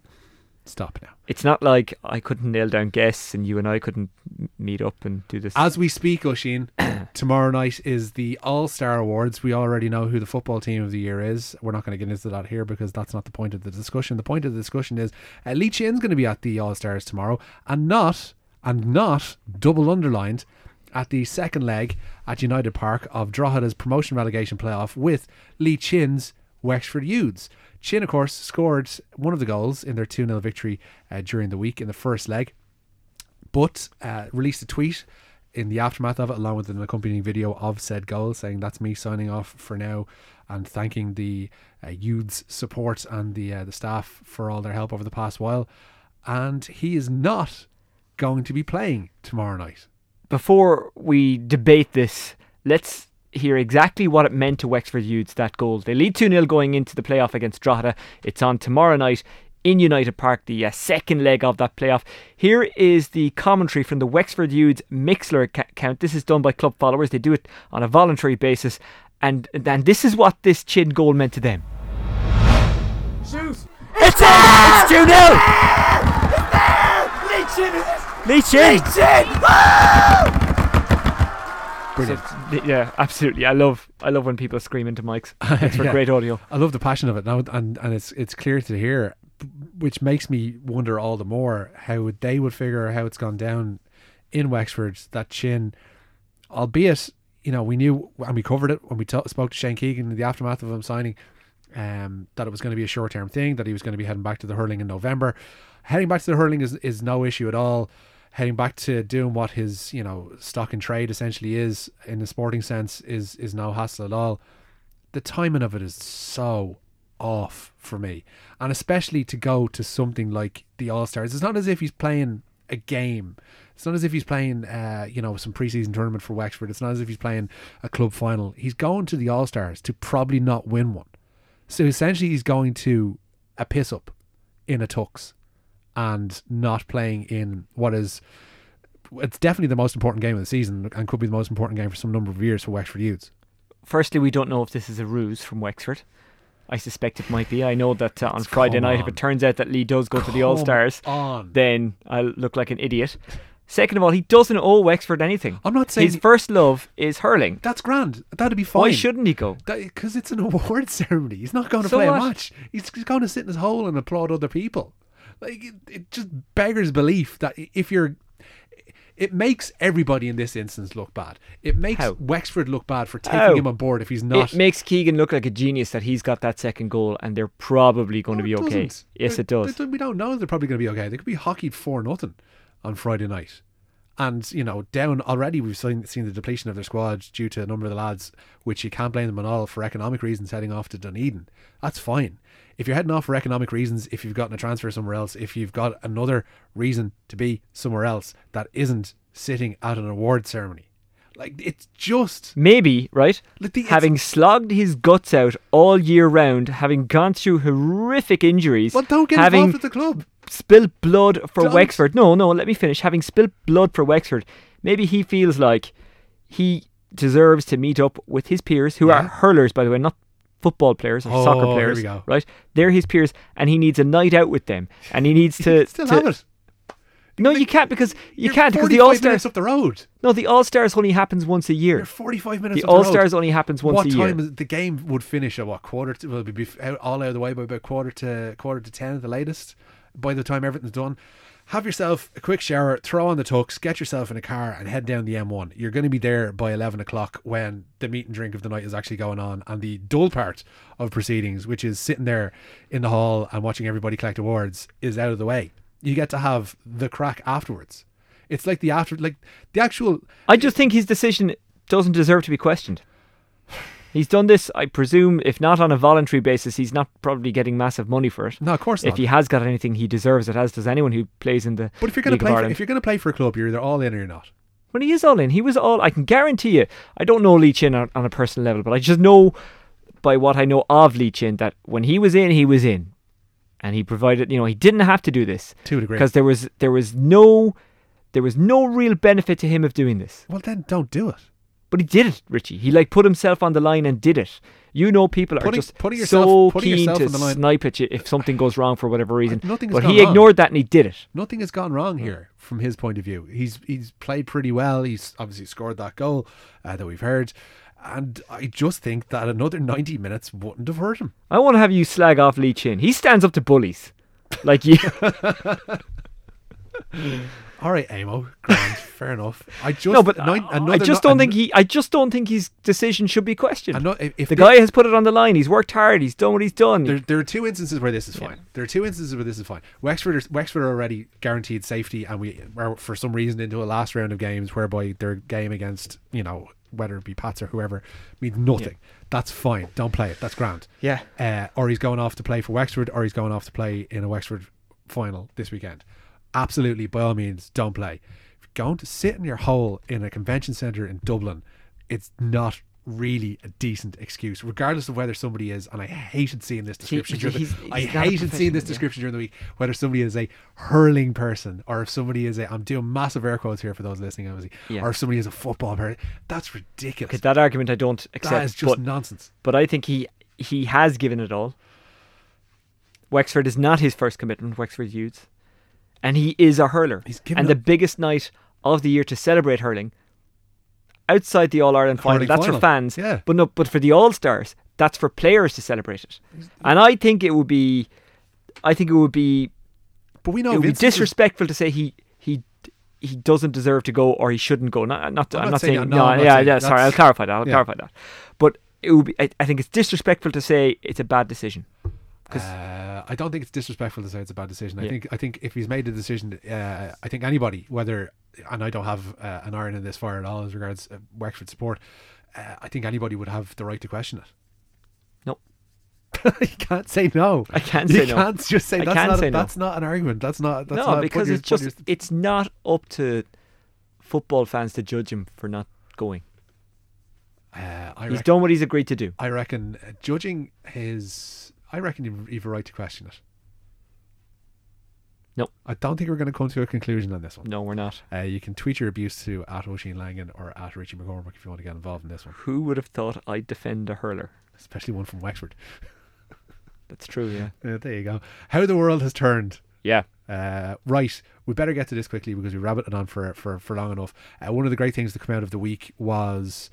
Stop now. It's not like I couldn't nail down guests and you and I couldn't meet up and do this. As we speak, Oisin, [CLEARS THROAT] tomorrow night is the All Star Awards. We already know who the football team of the year is. We're not going to get into that here because that's not the point of the discussion. The point of the discussion is uh, Lee Chin's going to be at the All Stars tomorrow, and not and not double underlined at the second leg at United Park of Drogheda's promotion relegation playoff with Lee Chin's Wexford Youths. Chin, of course, scored one of the goals in their 2 0 victory uh, during the week in the first leg but uh, released a tweet in the aftermath of it, along with an accompanying video of said goal, saying that's me signing off for now, and thanking the uh, youths' support and the uh, the staff for all their help over the past while. And he is not going to be playing tomorrow night. Before we debate this, let's hear exactly what it meant to Wexford Youths that goal. They lead 2 0 going into the playoff against Drogheda. It's on tomorrow night in United Park, the uh, second leg of that playoff. Here is the commentary from the Wexford Youths Mixlr account. This is done by club followers, they do it on a voluntary basis. And, and this is what this chin goal meant to them. Shoot! It's in! It's 2 0! Lee Chin! Brilliant. So, yeah, absolutely. I love I love when people scream into mics. [LAUGHS] It's for Yeah. great audio. I love the passion of it now, and and it's it's clear to hear, which makes me wonder all the more how they would figure how it's gone down in Wexford that Chin, albeit you know we knew and we covered it when we ta- spoke to Shane Keegan in the aftermath of him signing, um, that it was going to be a short term thing, that he was going to be heading back to the hurling in November. Heading back to the hurling is is no issue at all. Heading back to doing what his you know stock and trade essentially is in the sporting sense is is no hassle at all the timing of it is so off for me, and especially to go to something like the All Stars. It's not as if he's playing a game. It's not as if he's playing, uh, you know, some preseason tournament for Wexford. It's not as if he's playing a club final. He's going to the All Stars to probably not win one. So essentially, he's going to a piss up in a tux and not playing in what is it's definitely the most important game of the season and could be the most important game for some number of years for Wexford youths. Firstly, we don't know if this is a ruse from Wexford. I suspect it might be. I know that uh, on Friday come night, if it turns out that Lee does go to the All Stars, then I'll look like an idiot. Second of all, he doesn't owe Wexford anything. I'm not saying his first love is hurling. That's grand. That'd be fine. Why shouldn't he go? Because it's an award [LAUGHS] ceremony. He's not going to So play what? a match. He's, he's going to sit in his hole and applaud other people. Like it, it just beggars belief that if you're, it makes everybody in this instance look bad. It makes How? Wexford look bad for taking How? him on board if he's not. It makes Keegan look like a genius that he's got that second goal and they're probably going to be okay. doesn't. Yes, They- it does. they- we don't know they're probably going to be okay. They could be hockeyed for nothing on Friday night. And, you know, down already, we've seen, seen the depletion of their squad due to a number of the lads, which you can't blame them at all for economic reasons heading off to Dunedin. That's fine. If you're heading off for economic reasons, if you've gotten a transfer somewhere else, if you've got another reason to be somewhere else that isn't sitting at an award ceremony, like it's just Maybe, right? Like the- having slogged his guts out all year round, having gone through horrific injuries, well, don't get having involved with the club. Spilled blood for Don't. Wexford. No, no, let me finish. Having spilled blood for Wexford, maybe he feels like he deserves to meet up with his peers, who are hurlers, by the way, not football players or Oh, soccer players. we go. Right? They're his peers, and he needs a night out with them, and he needs [LAUGHS] to. Still to- have it. No, you can't because you can't because the All Stars up the road. No, the All Stars only happens once a year. You're 45 minutes The All Stars only happens once what a year. What time the game would finish at what quarter to will be all out of the way by about quarter to quarter to 10 at the latest by the time everything's done have yourself a quick shower throw on the tux get yourself in a car and head down the m1 you're going to be there by 11 o'clock when the meat and drink of the night is actually going on and the dull part of proceedings which is sitting there in the hall and watching everybody collect awards is out of the way. You get to have the crack afterwards. It's like the after like the actual I just think his decision doesn't deserve to be questioned. He's done this, I presume, if not on a voluntary basis, he's not probably getting massive money for it. no of course not. If he has got anything, he deserves it, as does anyone who plays in the But if you're going to play, for, if you're going to play for a club, you're either all in or you're not. When he is all in, he was all. I can guarantee you. I don't know Lee Chin on, on a personal level, but I just know by what I know of Lee Chin that when he was in, he was in, and he provided. You know, he didn't have to do this To a degree. because there was there was no there was no real benefit to him of doing this. Well, then don't do it. But he did it, Richie. He like put himself on the line and did it. You know, people are Putting- just putting so yourself- putting keen yourself to on the line- snipe at you if something goes wrong for whatever reason. nothing has but he wrong. ignored that and he did it. Nothing has gone wrong here from his point of view. He's he's played pretty well. He's obviously scored that goal uh, that we've heard, and I just think that another ninety minutes wouldn't have hurt him. I want to have you slag off Lee Chin. He stands up to bullies, like you. [LAUGHS] [LAUGHS] [LAUGHS] All right, Amo, grand, [LAUGHS] fair enough. I just no, but nine- I, I just don't think he. I just don't think his decision should be questioned. ano- if, if the guy has put it on the line. He's worked hard. He's done what he's done. There, there are two instances where this is fine. There are two instances where this is fine. Wexford, are, Wexford are already guaranteed safety, and we are for some reason into a last round of games whereby their game against you know whether it be Pats or whoever means nothing. That's fine. Don't play it. That's grand. Yeah. Uh, or he's going off to play for Wexford, or he's going off to play in a Wexford final this weekend. Absolutely, by all means, don't play. If you're going to sit in your hole in a convention centre in Dublin, it's not really a decent excuse, regardless of whether somebody is. And I hated seeing this description. he- during the- he's- I he's hated seeing this professional, yeah. description during the week. Whether somebody is a hurling person, or if somebody is a, I'm doing massive air quotes here for those listening, obviously, Yeah. or if somebody is a football person. That's ridiculous. Okay, that argument I don't accept. that is just but, nonsense. but I think he he has given it all. Wexford is not his first commitment. Wexford youths, and he is a hurler. He's given and the biggest night of the year to celebrate hurling. Outside the All Ireland final, that's final, for fans. yeah. But no, but for the All Stars, that's for players to celebrate it. And I think it would be, I think it would be But we know it would be disrespectful to say he he he doesn't deserve to go or he shouldn't go. Not, not I'm I'm, not saying saying. No, no, not yeah, saying yeah. Sorry, I'll clarify that. I'll yeah. clarify that. But it would be. I, I think it's disrespectful to say it's a bad decision. Uh, I don't think it's disrespectful to say it's a bad decision. I Yeah. think I think if he's made a decision, uh, I think anybody, whether and I don't have uh, an iron in this fire at all as regards uh, Wexford support, uh, I think anybody would have the right to question it. No. [LAUGHS] You can't say no. I can't you say no. can't just say I that's can't not. say a, no. That's not an argument. That's not. That's no, not because it's just it's not up to football fans to judge him for not going. uh, I He's reckon, done what he's agreed to do. I reckon uh, judging his. I reckon you've, you've a right to question it. No. I don't think we're going to come to a conclusion on this one. No, we're not. Uh, you can tweet your abuse to at Oisin Langan or at Richie McCormick if you want to get involved in this one, Who would have thought I'd defend a hurler? especially one from Wexford. That's true, yeah. [LAUGHS] Uh, there you go. How the world has turned. Yeah. Uh, right, we better get to this quickly because we rabbited on for for, for long enough. Uh, one of the great things that came out of the week was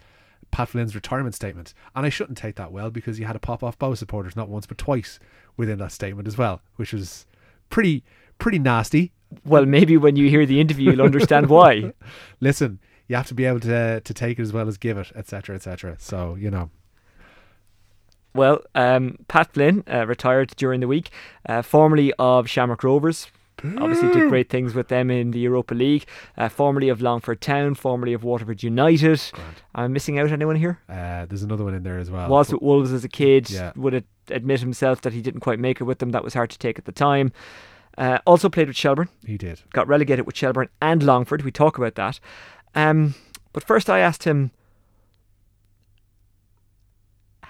Pat Flynn's retirement statement, and I shouldn't take that well because he had to pop off Bohs supporters not once but twice within that statement as well, which was pretty pretty nasty. Well, maybe when you hear the interview, you'll understand why. [LAUGHS] Listen, you have to be able to to take it as well as give it, etc., etc. So you know, Well, um, Pat Flynn uh, retired during the week, uh, formerly of Shamrock Rovers. Obviously, did great things with them in the Europa League. Uh, formerly of Longford Town, formerly of Waterford United. Am I missing out anyone here? uh, there's another one in there as well. was with Wolves as a kid. Yeah. Would it admit himself that he didn't quite make it with them. That was hard to take at the time. Uh, also played with Shelbourne. He did. Got relegated with Shelbourne and Longford. We talk about that. Um, but first, I asked him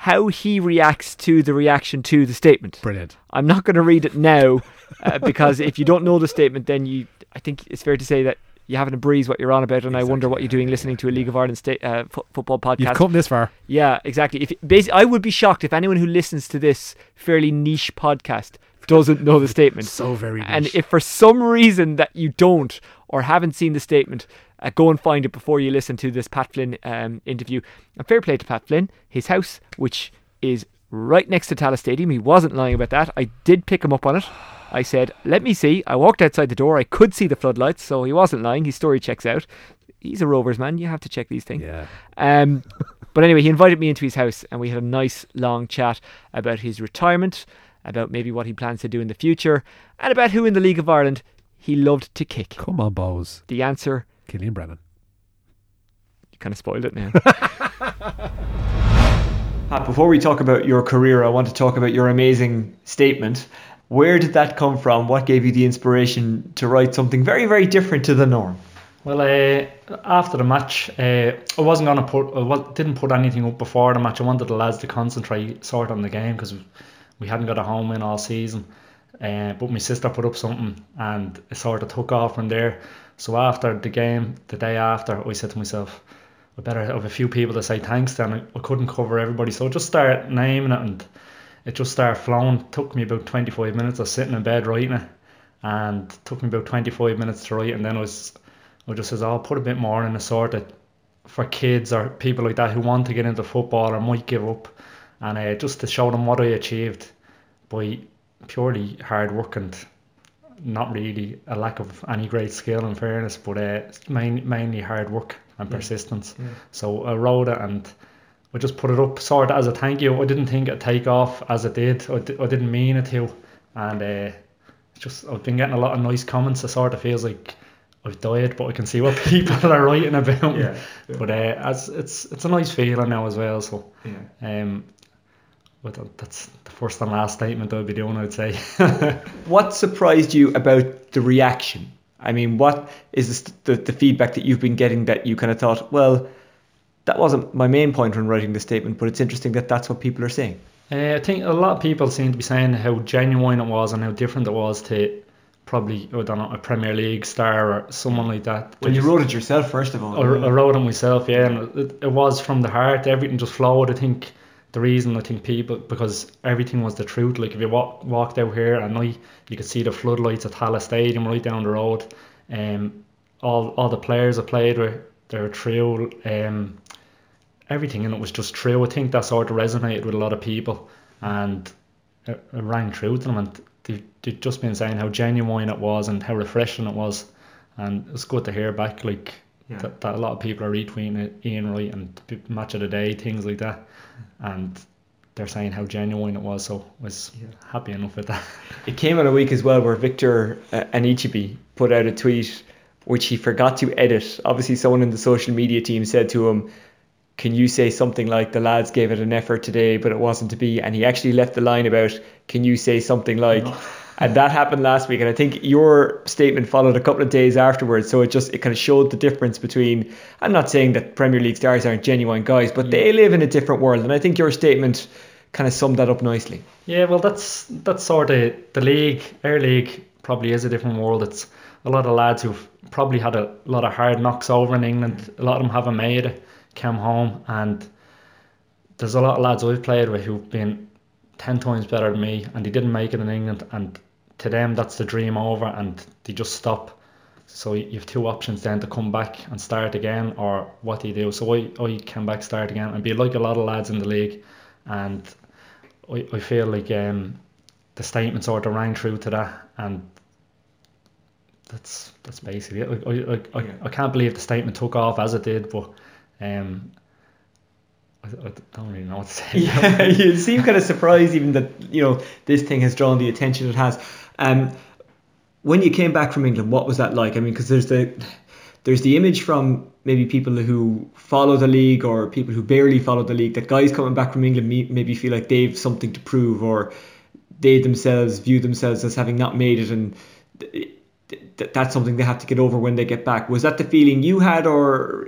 how he reacts to the reaction to the statement. Brilliant. I'm not going to read it now uh, because if you don't know the statement, then you, I think it's fair to say that you haven't a breeze what you're on about, and I wonder what you're doing listening to a League of Ireland state, uh, fo- football podcast. You've come this far. Yeah, exactly. If basically, I would be shocked if anyone who listens to this fairly niche podcast doesn't know the statement. So very And if for some reason that you don't or haven't seen the statement, uh, go and find it before you listen to this Pat Flynn um, interview. And fair play to Pat Flynn, his house, which is right next to Tallaght Stadium. He wasn't lying about that. I did pick him up on it. I said, "Let me see." I walked outside the door. I could see the floodlights, so he wasn't lying. His story checks out. He's a Rovers man. You have to check these things. Yeah. Um, but anyway, he invited me into his house and we had a nice long chat about his retirement, about maybe what he plans to do in the future, and about who in the League of Ireland he loved to kick. Come on, Bohs. The answer, Killian Brennan. you kind of spoiled it now. [LAUGHS] Pat, before we talk about your career, I want to talk about your amazing statement. Where did that come from? What gave you the inspiration to write something very, very different to the norm? Well, uh, after the match, uh, I wasn't gonna put, I didn't put anything up before the match. I wanted the lads to concentrate sort on the game because we hadn't got a home win all season. Uh, but my sister put up something and it sort of took off from there. So after the game, the day after, I said to myself, I better have a few people to say thanks to, and I, couldn't cover everybody. So I just started naming it and it just started flowing. took me about 25 minutes of sitting in bed writing it and took me about 25 minutes to write and then I was I just says I'll put a bit more in a sort of for kids or people like that who want to get into football or might give up and uh, just to show them what I achieved by purely hard work and not really a lack of any great skill in fairness but uh, main, mainly hard work and Yeah. persistence Yeah. so I wrote it and I just put it up sort of as a thank you I didn't think it'd take off as it did I, I didn't mean it to and uh, just I've been getting a lot of nice comments it sort of feels like I've died but I can see what [LAUGHS] people are writing about. Yeah, yeah. but uh, as it's it's a nice feeling now as well so Yeah. um but that's the first and last statement I'll be doing I'd say [LAUGHS] What surprised you about the reaction? I mean, what is this, the, the feedback that you've been getting that you kind of thought, well, that wasn't my main point when writing the statement, but it's interesting that that's what people are saying. Uh, I think a lot of people seem to be saying how genuine it was and how different it was to probably I don't know a Premier League star or someone like that. Well, you wrote it yourself, first of all. I, I wrote it myself, yeah, and it, it was from the heart. Everything just flowed. I think the reason I think people because everything was the truth. Like if you walk, walked out here at night, you could see the floodlights at Tallaght Stadium right down the road. Um, all all the players I played with, they were true. Um, everything and it was just true. I think that sort of resonated with a lot of people, and it, it rang true to them. And they they'd just been saying how genuine it was and how refreshing it was, and it's good to hear back. Like Yeah. that, that a lot of people are retweeting it, Ian Wright and p- match of the day things like that, and they're saying how genuine it was. So I was happy enough with that. It came in a week as well where Victor uh, Anichebe put out a tweet which he forgot to edit. Obviously, someone in the social media team said to him, can you say something like the lads gave it an effort today, but it wasn't to be? And he actually left the line about, can you say something like, and that happened last week. And I think your statement followed a couple of days afterwards. So it just it kind of showed the difference between. I'm not saying that Premier League stars aren't genuine guys, but they mm. live in a different world. And I think your statement kind of summed that up nicely. Yeah, well, that's that's sort of the league. Our league probably is a different world. It's a lot of lads who've probably had a lot of hard knocks over in England. A lot of them haven't made it, come home, and there's a lot of lads I've played with who've been ten times better than me, and they didn't make it in England, and to them that's the dream over, and they just stop. So you have two options then to come back and start again, or what do you do? So I, I came back, start again, and be like a lot of lads in the league, and I, I feel like um, the statement sort of rang true to that, and that's that's basically it. I, I, I. I can't believe the statement took off as it did, but um, I, I don't really know what to say. [LAUGHS] Yeah, you seem kind of surprised even that you know this thing has drawn the attention it has. Um, when you came back from England, what was that like? I mean, because there's the there's the image from maybe people who follow the league or people who barely follow the league that guys coming back from England maybe feel like they've something to prove or they themselves view themselves as having not made it and th- th- that's something they have to get over when they get back. Was that the feeling you had or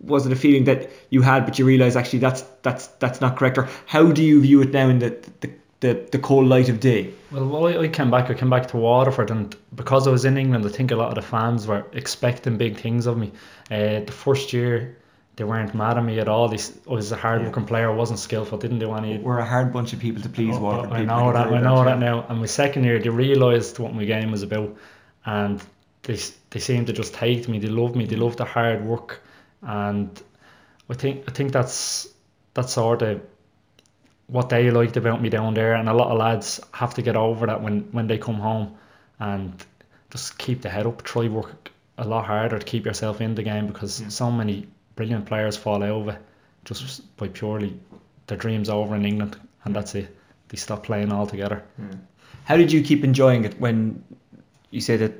was it a feeling that you had but you realize actually that's that's that's not correct or how do you view it now in the the, the, the cold light of day Well, I, I came back. I came back to Waterford, and because I was in England, I think a lot of the fans were expecting big things of me. Uh, the first year, they weren't mad at me at all. They, s- I was a hard-working player. I wasn't skillful. Didn't do any. we're a hard bunch of people to please Waterford I know that. I know yeah. that now. And my second year, they realised what my game was about, and they they seemed to just hate me. They loved me. They loved the hard work, and I think I think that's that's sort of what they liked about me down there. And a lot of lads have to get over that when when they come home, and just keep the head up. Try work a lot harder to keep yourself in the game because so many brilliant players fall over just by purely their dreams over in England, and that's it. They stop playing altogether. how did you keep enjoying it when you say that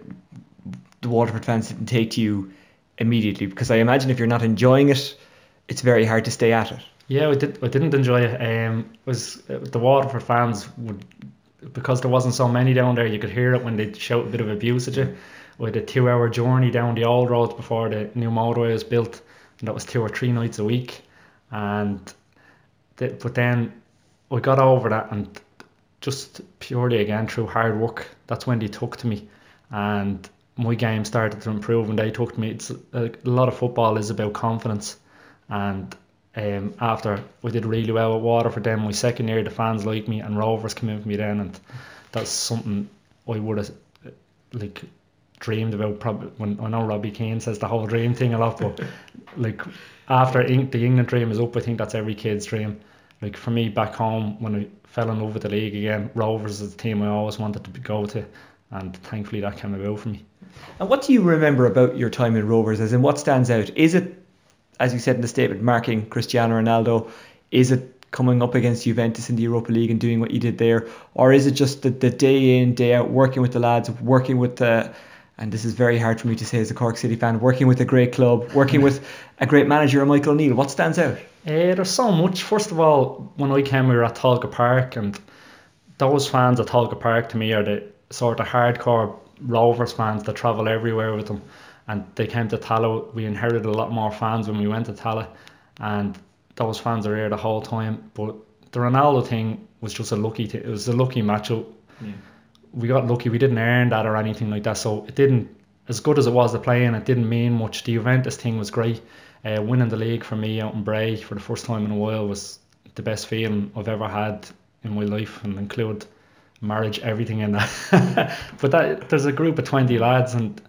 the Waterford fans didn't take to you immediately because I imagine if you're not enjoying it it's very hard to stay at it Yeah, I did. I didn't enjoy it. Um, it was uh, the Waterford fans would because there wasn't so many down there. You could hear it when they shout a bit of abuse at you. We had a two-hour journey down the old roads before the new motorway was built, and that was two or three nights a week. And but then we got over that, and just purely again through hard work. That's when they took to me, and my game started to improve. And they took to me. It's a, a lot of football is about confidence, and um, after we did really well at Waterford then my second year the fans liked me and Rovers came in with me then and that's something I would have uh, like dreamed about probably when I know Robbie Keane says the whole dream thing a lot but [LAUGHS] like after Eng- the England dream is up I think that's every kid's dream like for me back home when I fell in love with the league again Rovers is the team I always wanted to go to and thankfully that came about for me And what do you remember about your time in Rovers? As in, what stands out? Is it, as you said in the statement, marking Cristiano Ronaldo? Is it coming up against Juventus in the Europa League and doing what you did there? Or is it just the, the day in, day out, working with the lads, working with the, and this is very hard for me to say as a Cork City fan, working with a great club, working with a great manager, Michael O'Neill? What stands out? Uh, there's so much. First of all, when I came, we were at Tolka Park, and those fans at Tolka Park to me are the sort of hardcore Rovers fans that travel everywhere with them. And they came to Tallaght. We inherited a lot more fans when we went to Tallaght, and those fans are here the whole time. But the Ronaldo thing was just a lucky. T- it was a lucky matchup. We got lucky. We didn't earn that or anything like that. So it didn't. As good as it was to play in, it didn't mean much. The Juventus thing was great. Uh, winning the league for me out in Bray for the first time in a while was the best feeling I've ever had in my life, and include marriage, everything in that. [LAUGHS] but that there's a group of twenty lads, and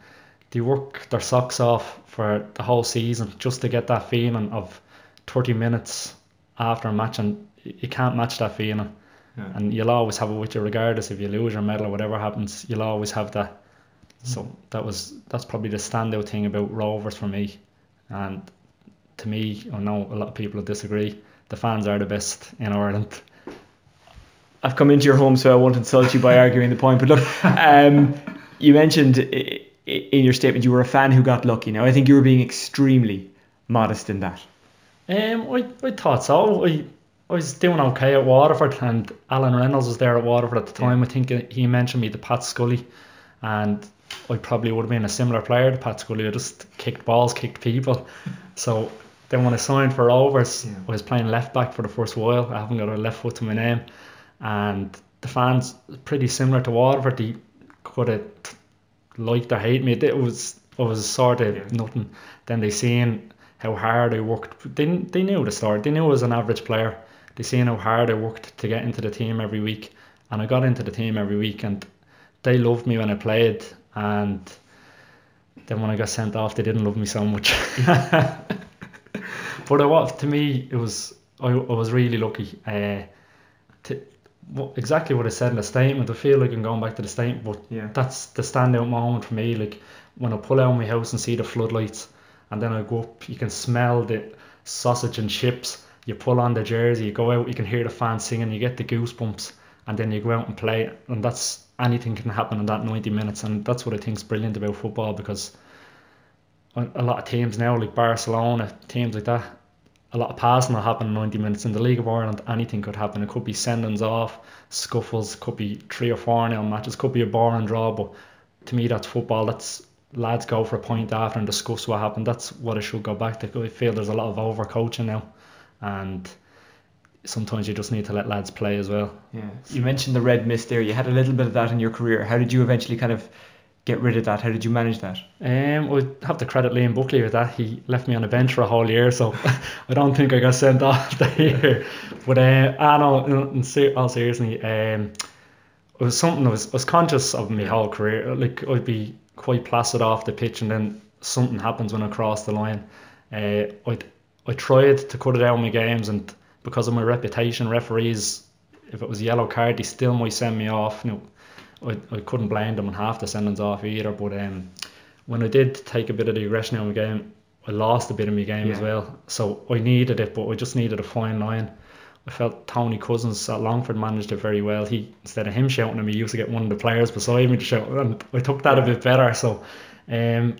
they work their socks off for the whole season just to get that feeling of thirty minutes after a match, and you can't match that feeling. And you'll always have it with you, regardless if you lose your medal or whatever happens. You'll always have that. Mm. So that was that's probably the standout thing about Rovers for me. And to me, I know a lot of people disagree. The fans are the best in Ireland. I've come into your home, so I won't insult you by arguing the point. But look, um, you mentioned in your statement you were a fan who got lucky. Now, I think you were being extremely modest in that. Um, I, I thought so. I, I was doing okay at Waterford, and Alan Reynolds was there at Waterford at the time. I think he mentioned me to Pat Scully, and I probably would have been a similar player to Pat Scully. I just kicked balls, kicked people. [LAUGHS] so then when I signed for Rovers, yeah. I was playing left back for the first while. I haven't got a left foot to my name, and the fans pretty similar to Waterford. They could have liked or hate me. It was it was sort of yeah. nothing. Then they seen how hard I worked. They they knew the start. They knew I was an average player. They seen how hard I worked to get into the team every week, and I got into the team every week, and they loved me when I played. And then when I got sent off, they didn't love me so much. [LAUGHS] but it was, to me, it was I, I was really lucky. Uh, to, what, exactly what I said in the statement. I feel like I'm going back to the statement, but yeah. that's the standout moment for me. Like when I pull out my house and see the floodlights, and then I go up, you can smell the sausage and chips. You pull on the jersey, you go out, you can hear the fans singing, you get the goosebumps, and then you go out and play. And that's anything can happen in that 90 minutes, and that's what I think is brilliant about football because a lot of teams now, like Barcelona, teams like that, a lot of passing will happen in 90 minutes. In the League of Ireland, anything could happen. It could be sendings off, scuffles, could be three or four nil matches, could be a boring draw. But to me, that's football. That's lads go for a point after and discuss what happened. That's what I should go back to. I feel there's a lot of over coaching now, and sometimes you just need to let lads play as well. Yeah. You mentioned the red mist there. You had a little bit of that in your career. How did you eventually kind of get rid of that? How did you manage that? Um, I have to credit Liam Buckley with that. He left me on a bench for a whole year, so [LAUGHS] I don't think I got sent [LAUGHS] off that year. But uh, I know, in, in all seriously, um, it was something I was, I was conscious of my whole career. Like I'd be quite placid off the pitch, and then something happens when I cross the line. Uh, I I tried to cut it out in my games, and because of my reputation, referees, if it was a yellow card, they still might send me off. You know, I, I couldn't blame them on half the sendings off either. But um, when I did take a bit of the aggression out of my game, I lost a bit of my game yeah. as well. So I needed it, but I just needed a fine line. I felt Tony Cousins at Longford managed it very well. He instead of him shouting at me, he used to get one of the players beside me to shout, and I took that yeah. a bit better. So, um,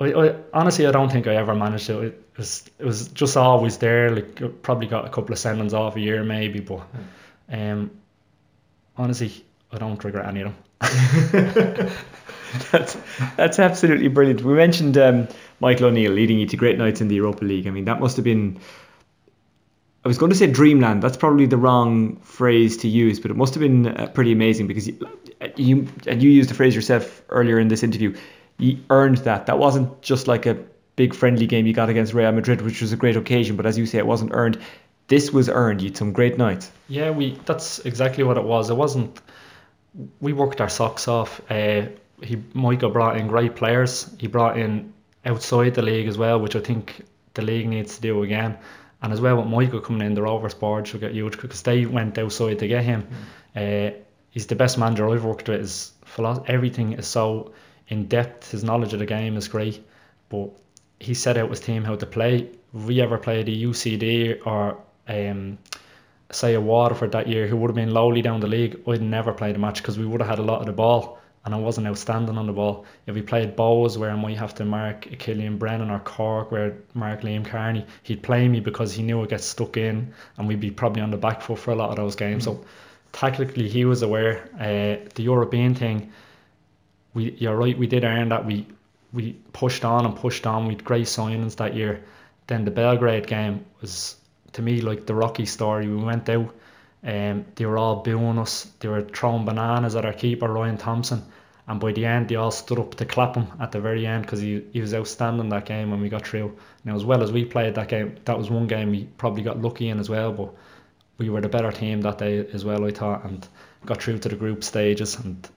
I, I honestly I don't think I ever managed it. It was it was just always there. Like probably got a couple of sendings off a year maybe, but um, honestly I don't regret any of them. [LAUGHS] that's that's absolutely brilliant. We mentioned um, Michael O'Neill leading you to great nights in the Europa League. I mean, that must have been. I was going to say dreamland. That's probably the wrong phrase to use, but it must have been uh, pretty amazing because you, you and you used the phrase yourself earlier in this interview. You earned that. That wasn't just like a big friendly game you got against Real Madrid, which was a great occasion, but as you say, it wasn't earned. This was earned. You had some great nights. Yeah, we. That's exactly what it was. It wasn't we worked our socks off. Uh, he Michael brought in great players. He brought in outside the league as well, which I think the league needs to do again. And as well with Michael coming in, the Rovers board should get huge because they went outside to get him. Mm. Uh, he's the best manager I've worked with. His philosophy, everything is so in depth. His knowledge of the game is great, but he set out his team how to play. If we ever played a UCD or um, say a Waterford that year who would have been lowly down the league, I'd never played a match because we would have had a lot of the ball and I wasn't outstanding on the ball. If we played Bohs where I might have to mark Killian Brennan or Cork where mark Liam Kearney, he'd play me because he knew I'd get stuck in and we'd be probably on the back foot for a lot of those games. Mm-hmm. So tactically he was aware. Uh, the European thing, we you're right, we did earn that. We we pushed on and pushed on. We had great signings that year. Then the Belgrade game was to me like the Rocky story. We went out, um, they were all booing us. They were throwing bananas at our keeper Ryan Thompson, and by the end they all stood up to clap him at the very end because he, he was outstanding that game when we got through. Now as well as we played that game, that was one game we probably got lucky in as well, but we were the better team that day as well I thought and got through to the group stages and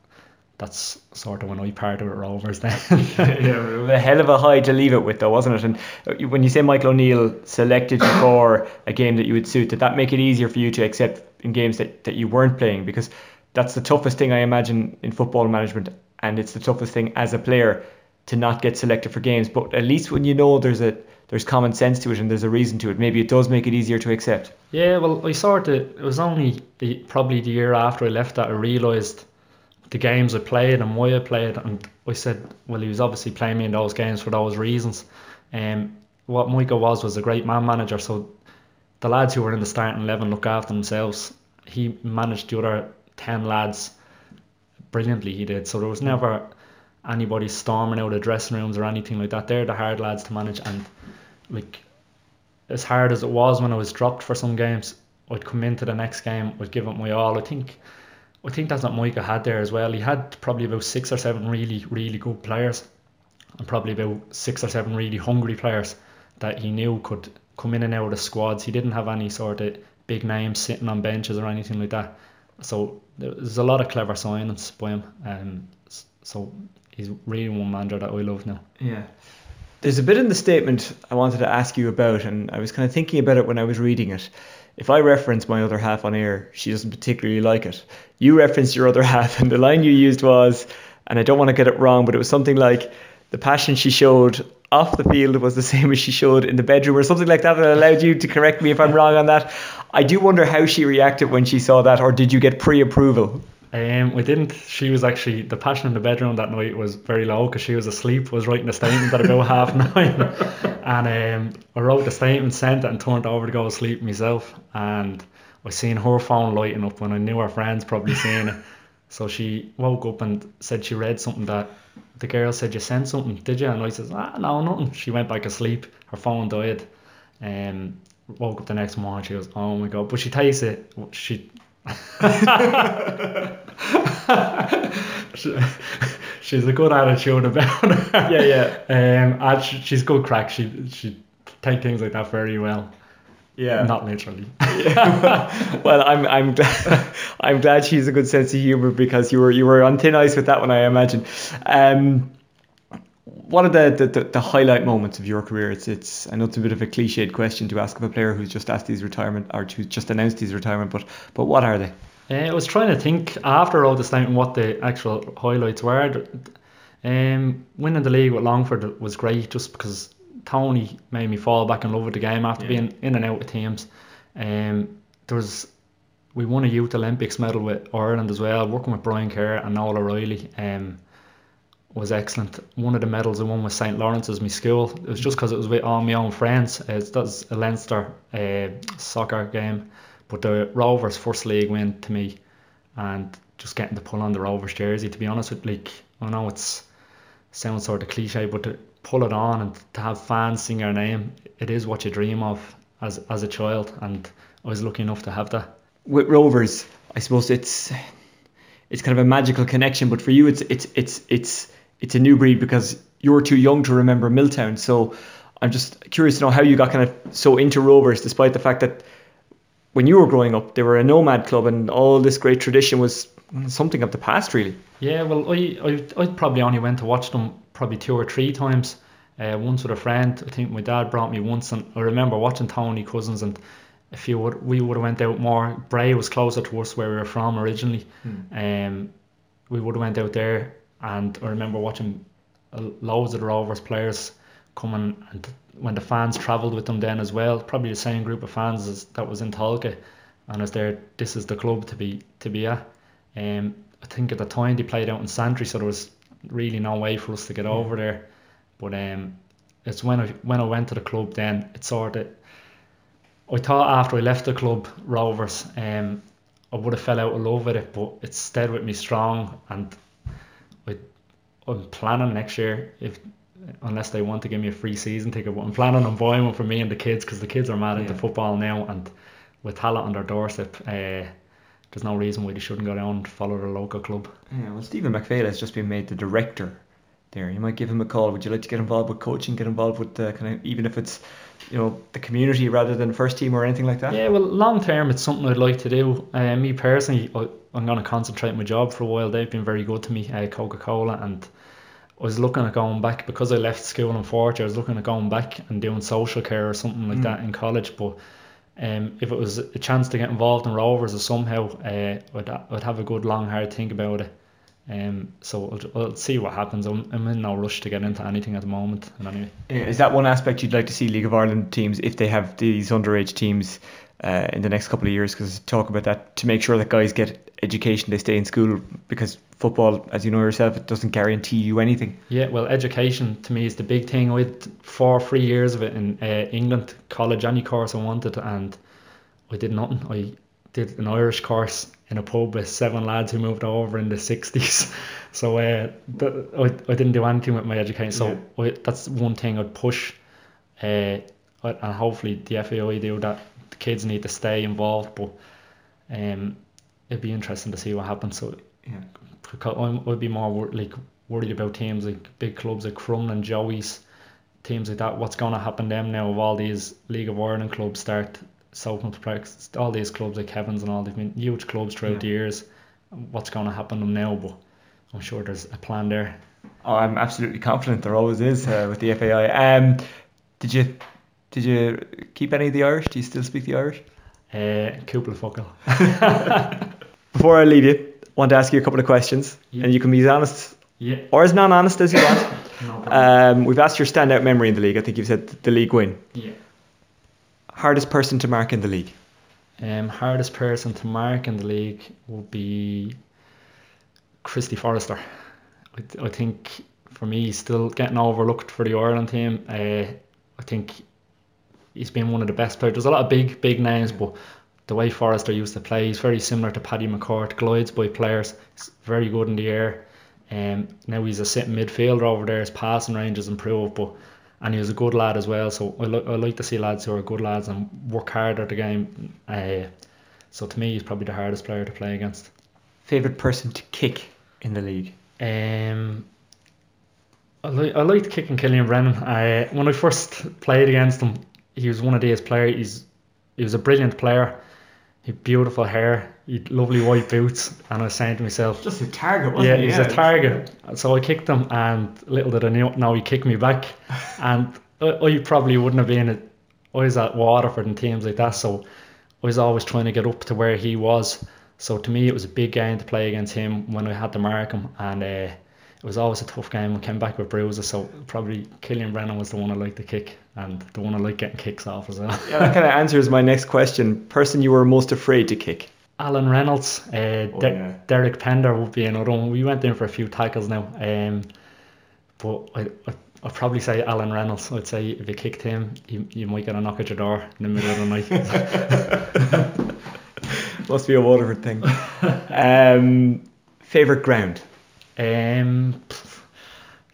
that's sort of when I parted with Rovers then. [LAUGHS] yeah, a hell of a high to leave it with though, wasn't it? And uh, when you say Michael O'Neill selected you for a game that you would suit, did that make it easier for you to accept in games that, that you weren't playing? Because that's the toughest thing I imagine in football management and it's the toughest thing as a player to not get selected for games. But at least when you know there's a there's common sense to it and there's a reason to it, maybe it does make it easier to accept. Yeah, well I sort of it was only the probably the year after I left that I realised the games I played and why I played. And I said, well, he was obviously playing me in those games for those reasons. Um, what Michael was was a great man manager. So the lads who were in the starting eleven look after themselves. He managed the other ten lads brilliantly. He did. So there was never anybody storming out of dressing rooms or anything like that. They're the hard lads to manage, and like as hard as it was when I was dropped for some games, I'd come into the next game, I'd give it my all. I think. I think that's what Micah had there as well. He had probably about six or seven really, really good players, and probably about six or seven really hungry players that he knew could come in and out of squads. He didn't have any sort of big names sitting on benches or anything like that. So there's a lot of clever signings by him. Um, so he's really one manager that I love now. Yeah. There's a bit in the statement I wanted to ask you about, and I was kind of thinking about it when I was reading it. If I reference my other half on air, she doesn't particularly like it. You referenced your other [LAUGHS] half, and the line you used was, and I don't want to get it wrong, but it was something like, the passion she showed off the field was the [LAUGHS] same as she showed in the bedroom, or something like that. That allowed you to correct me if I'm wrong on that. I do wonder how she reacted when she saw that, or did you get pre approval? Um, we didn't. She was actually the passion in the bedroom that night was very low because she was asleep. Was writing a statement at about [LAUGHS] half nine, and um, I wrote the statement, sent it, and turned over to go to sleep myself. And I seen her phone lighting up when I knew her friends probably seen it. So she woke up and said she read something that the girl said you sent something, did you? And I says ah, no, nothing. She went back asleep. Her phone died. Um, woke up the next morning. She goes, oh my god! But she takes it. She she, [LAUGHS] she's a good attitude about it. [LAUGHS] Yeah, yeah. Um, and she, she's good crack. She she take things like that very well. Yeah. Not literally. yeah. [LAUGHS] well, I'm I'm glad, I'm glad she's a good sense of humor because you were you were on thin ice with that one, I imagine. Um, what are the, the, the, highlight moments of your career? It's it's I know it's a bit of a cliched question to ask of a player who's just asked his retirement or who's just announced his retirement, but but what are they? Uh, I was trying to think after all this time what the actual highlights were. Um, winning the league with Longford was great just because Tony made me fall back in love with the game after yeah. being in and out of teams. Um, there was we won a Youth Olympics medal with Ireland as well, working with Brian Kerr and Noel O'Reilly. Um, was excellent. One of the medals I won with St Lawrence's, my school. It was just because it was with all my own friends. It was a Leinster uh, soccer game, but the Rovers first league win to me, and just getting to pull on the Rovers jersey. To be honest with, like I know it's sounds sort of cliche, but to pull it on and to have fans sing your name, it is what you dream of as as a child, and I was lucky enough to have that. With Rovers, I suppose it's it's kind of a magical connection, but for you, it's it's it's it's it's a new breed because you're too young to remember Milltown. So I'm just curious to know how you got kind of so into Rovers, despite the fact that when you were growing up, they were a nomad club, and all this great tradition was something of the past, really. Yeah, well, I I, I probably only went to watch them probably two or three times. Uh, once with a friend, I think my dad brought me once, and I remember watching Tony Cousins and if you would we would have went out more. Bray was closer to us where we were from originally. Mm. Um, we would have went out there and I remember watching loads of the Rovers players coming and when the fans travelled with them then as well, probably the same group of fans as that was in Tolka, and as there, this is the club to be to be at. Um, I think at the time they played out in Santry, so there was really no way for us to get mm. over there. But um, it's when I when I went to the club then it sort of. I thought after I left the club Rovers, um, I would have fell out of love with it, but it stayed with me strong and I'm planning next year if unless they want to give me a free season ticket. But I'm planning on buying one for me and the kids because the kids are mad yeah. into football now, and with Tallaght on their doorstep, uh, there's no reason why they shouldn't go down and follow their local club. Yeah, well, Stephen McPhail has just been made the director there. You might give him a call. Would you like to get involved with coaching? Get involved with the kind of even if it's you know the community rather than first team or anything like that. Yeah, well, long term, it's something I'd like to do. Uh, me personally, I, am going to concentrate on my job for a while. They've been very good to me, uh, Coca Cola, and I was looking at going back because I left school in Forge. I was looking at going back and doing social care or something like mm. that in college. But um, if it was a chance to get involved in Rovers or somehow, uh, I'd, I'd have a good long hard think about it. Um, so I'll, I'll see what happens. I'm, I'm, in no rush to get into anything at the moment. Anyway, is that one aspect you'd like to see League of Ireland teams if they have these underage teams uh, in the next couple of years because talk about that to make sure that guys get education, they stay in school because football, as you know yourself, it doesn't guarantee you anything. Yeah, well, education to me is the big thing. I had four, three years of it in uh, England, college, any course I wanted, and I did nothing. I did an Irish course in a pub with seven lads who moved over in the 60s. [LAUGHS] So uh, th- I, I didn't do anything with my education. So I, that's one thing I'd push, uh, and hopefully the FAI do that. The kids need to stay involved, but um, it'd be interesting to see what happens. So Yeah. because I'd be more wor- like worried about teams like big clubs like Crumlin, and Joey's, teams like that. What's going to happen to them now? If all these League of Ireland clubs start Southampton, Parks, all these clubs like Kevin's and all, they've been huge clubs throughout Yeah. the years. What's going to happen to them now? But I'm sure there's a plan there. Oh, I'm absolutely confident there always is uh, with the FAI. Um, did you did you keep any of the Irish? Do you still speak the Irish? Uh, Kupla Fuckle. [LAUGHS] Before I leave you, I want to ask you a couple of questions, Yeah. and you can be as honest Yeah. or as non-honest as you want. [COUGHS] No um, we've asked your standout memory in the league. I think you've said the league win. Yeah. Hardest person to mark in the league. Um, hardest person to mark in the league would be Christy Forrester. I, I think for me, he's still getting overlooked for the Ireland team. Uh, I think he's been one of the best players. There's a lot of big, big names, but the way Forrester used to play, he's very similar to Paddy McCourt, glides by players. He's very good in the air. Um, now he's a sitting midfielder over there. His passing range has improved, but and he was a good lad as well. So I, li- I like to see lads who are good lads and work hard at the game. Uh, so to me, he's probably the hardest player to play against. Favorite person to kick in the league. Um, I, li- I liked kicking Killian Brennan. I, when I first played against him, he was one of these players. He's he was a brilliant player. He had beautiful hair. He had lovely white boots. And I was saying to myself, Just a target, wasn't he? yeah, he was a target. So I kicked him, and little did I know, now he kicked me back. [LAUGHS] and I, I probably wouldn't have been. At, I was at Waterford and teams like that, so I was always trying to get up to where he was. So to me, it was a big game to play against him when I had to mark him, and uh, it was always a tough game. I came back with bruises, so probably Killian Brennan was the one I liked to kick, and the one I liked getting kicks off as well. Yeah, that kind of answers my next question. Person you were most afraid to kick. Alan Reynolds, uh, Oh, De- yeah. Derek Pender would be another one. We went in for a few tackles now, um, but I, I, I'd probably say Alan Reynolds. I'd say if you kicked him, you, you might get a knock at your door in the middle of the night. [LAUGHS] Must be a Waterford thing. [LAUGHS] um, favorite ground. Um,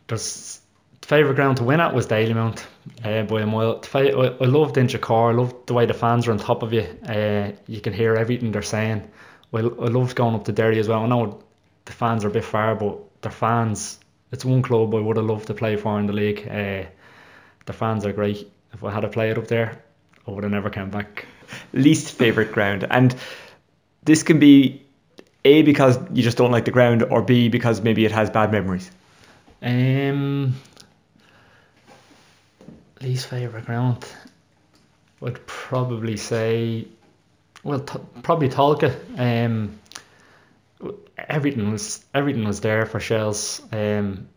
there's favourite ground to win at was Dalymount uh, by a mile. I, loved Inchicore. I loved the way the fans are on top of you. Uh, you can hear everything they're saying. I, I loved going up to Derry as well. I know the fans are a bit far, but their fans. It's one club I would have loved to play for in the league. Uh, the fans are great. If I had to play it up there, I would have never come back. Least favorite ground. And this can be A, because you just don't like the ground, or B, because maybe it has bad memories. Um, least favourite ground. I'd probably say, well, t- probably Tolka. Um, everything was everything was there for Shels. Um,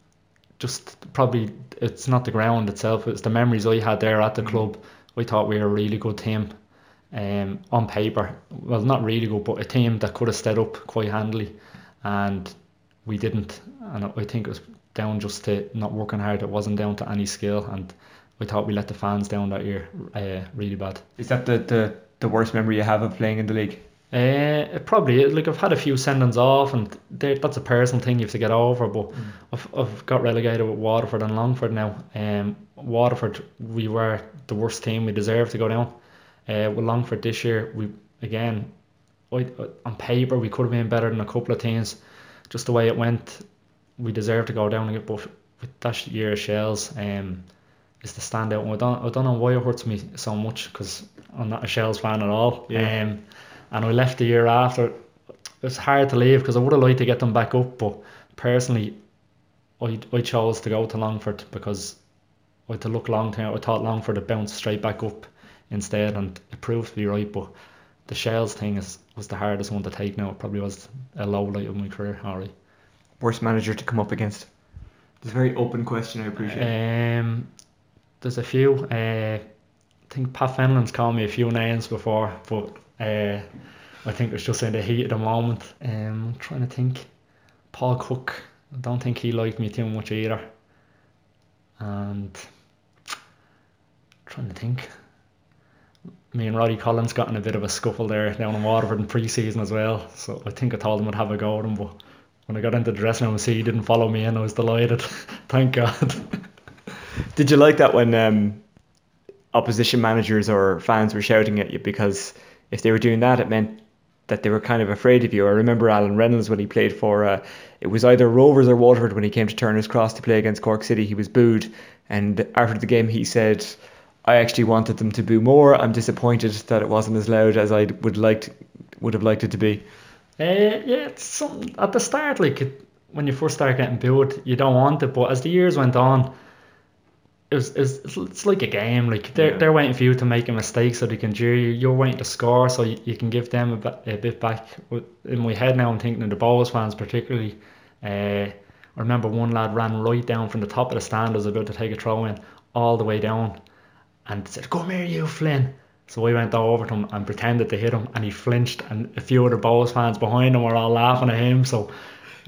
just probably it's not the ground itself; it's the memories I had there at the club. We thought we were a really good team. Um, on paper, well, not really good, but a team that could have stood up quite handily, and we didn't. And I think it was down just to not working hard. It wasn't down to any skill, and we thought we let the fans down that year uh, really bad. Is that the, the, the worst memory you have of playing in the league? Uh, it probably like I've had a few sendings off, and that's a personal thing you have to get over. But I've, I've got relegated with Waterford and Longford now. Um, Waterford, we were the worst team. We deserved to go down. Uh, with Longford this year, we again, on paper we could have been better than a couple of teams. Just the way it went, we deserved to go down again. But with that year of Shels, um, is the standout. one. I don't, I don't know why it hurts me so much because I'm not a Shels fan at all. Yeah. Um, and I left the year after. It's hard to leave because I would have liked to get them back up, but personally, I, I chose to go to Longford because I had to look long term. I thought Longford would bounce straight back up instead, and it proved to be right. But the Shels thing is was the hardest one to take. Now it probably was a low light of my career. Harry. Worst manager to come up against? It's a very open question, I appreciate. Um, there's a few. Uh, I think Pat Fenlon's called me a few names before, but uh, I think it's just in the heat of the moment. Um, I'm trying to think. Paul Cook, I don't think he liked me too much either. And trying to think. Me and Roddy Collins got in a bit of a scuffle there down in Waterford in pre-season as well. So I think I told him I'd have a go at him, but when I got into the dressing room and see he didn't follow me in, I was delighted. [LAUGHS] Thank God. [LAUGHS] Did you like that when um, opposition managers or fans were shouting at you? Because if they were doing that, it meant that they were kind of afraid of you. I remember Alan Reynolds when he played for uh, it was either Rovers or Waterford when he came to Turner's Cross to play against Cork City. He was booed, and after the game he said, "I actually wanted them to boo more. I'm disappointed that it wasn't as loud as I would liked would have liked it to be." Uh, yeah, it's something at the start, like it, when you first start getting booed, you don't want it, but as the years went on, it was, it's, it's like a game. Like they're, Yeah. they're waiting for you to make a mistake so they can jeer you. You're waiting to score so you, you can give them a bit, a bit back. In my head now, I'm thinking of the Bohs fans particularly. Uh, I remember one lad ran right down from the top of the stand, was about to take a throw in, all the way down, and said, "Come here, you Flynn." So I went over to him and pretended to hit him, and he flinched. And a few other Bohs fans behind him were all laughing at him. So,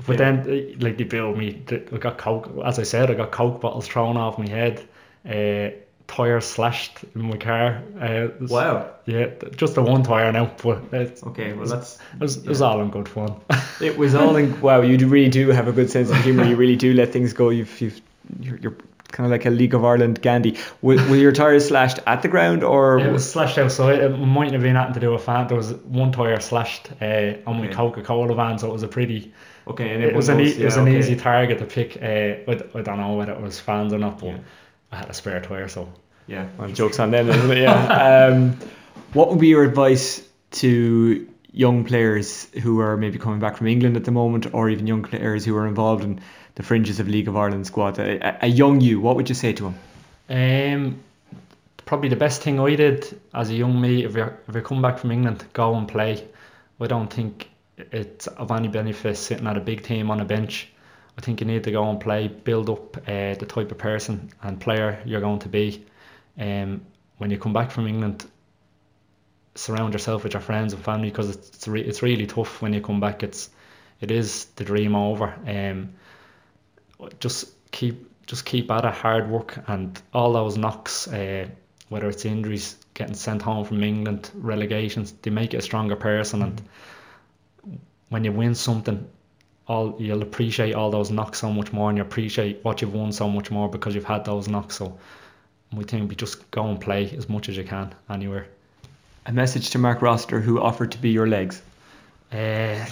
but then uh, like they billed me. I got coke. As I said, I got coke bottles thrown off my head. Uh, tires slashed in my car. Uh, Wow. Yeah, just the one tire now, but it's Okay, well, that's- it was, it was all in good fun. It was all in. Wow, you really do have a good sense of humour. You really do let things go. You've, you've you're, you're kind of like a League of Ireland Gandhi. Were, were your tires slashed at the ground or? It was slashed outside. It mightn't have been nothing to do with fan. There was one tire slashed uh, on my Okay. Coca Cola van, so it was a pretty. Okay, and it was an e- it was an yeah, easy target to pick. Uh, I, I don't know whether it was fans or not, but I had a spare tire, so Yeah, well, jokes on them, isn't it? Yeah. Um, what would be your advice to young players who are maybe coming back from England at the moment, or even young players who are involved in the fringes of League of Ireland squad? A, a- young you, what would you say to him? Um, probably the best thing I did as a young me, if you if you come back from England, go and play. I don't think it's of any benefit sitting at a big team on a bench. I think you need to go and play, build up uh, the type of person and player you're going to be. Um, when you come back from England, surround yourself with your friends and family because it's it's, re- it's really tough when you come back. It's it is the dream over. Um, just keep just keep at it, hard work, and all those knocks, uh, whether it's injuries, getting sent home from England, relegations, they make you a stronger person. And when you win something, all you'll appreciate all those knocks so much more, and you appreciate what you've won so much more because you've had those knocks. So we think we just go and play as much as you can anywhere. A message to Mark Roster, who offered to be your legs. Uh,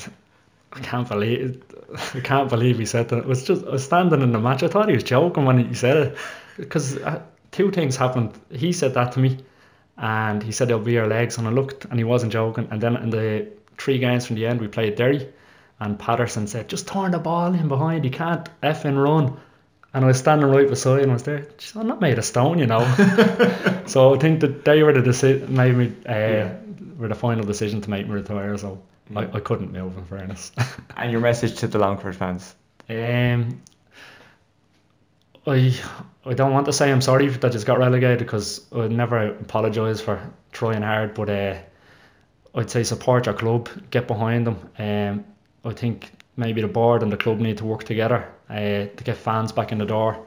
I can't believe I can't believe he said that. It was just I was standing in the match. I thought he was joking when he said it because uh, two things happened. He said that to me, and he said it'll be your legs, and I looked, and he wasn't joking. And then in the three games from the end, we played Derry, and Patterson said, "Just turn the ball in behind. He can't f effing run." And I was standing right beside him. I was there. I'm not made of stone, you know. [LAUGHS] so I think that they were the deci- made me uh, were the final decision to make me retire. So I, I couldn't move in fairness. [LAUGHS] And your message to the Longford fans. Um, I I don't want to say I'm sorry that just got relegated because I'd never apologise for trying hard, but uh, I'd say support your club, get behind them. Um, I think maybe the board and the club need to work together uh, to get fans back in the door.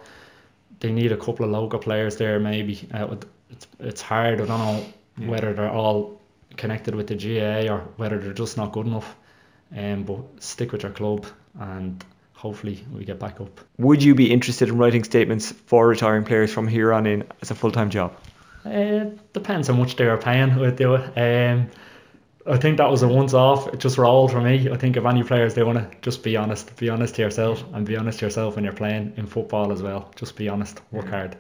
They need a couple of local players there, maybe. Uh, it's it's hard. I don't know Yeah. whether they're all connected with the GAA or whether they're just not good enough. Um, but stick with your club and hopefully we get back up. Would you be interested in writing statements for retiring players from here on in as a full time job? Uh, depends how much they are paying. I'd do it. Um, I think that was a once off. It just rolled for me. I think if any players they want to just be honest, be honest to yourself, and be honest to yourself when you're playing in football as well. Just be honest, work hard.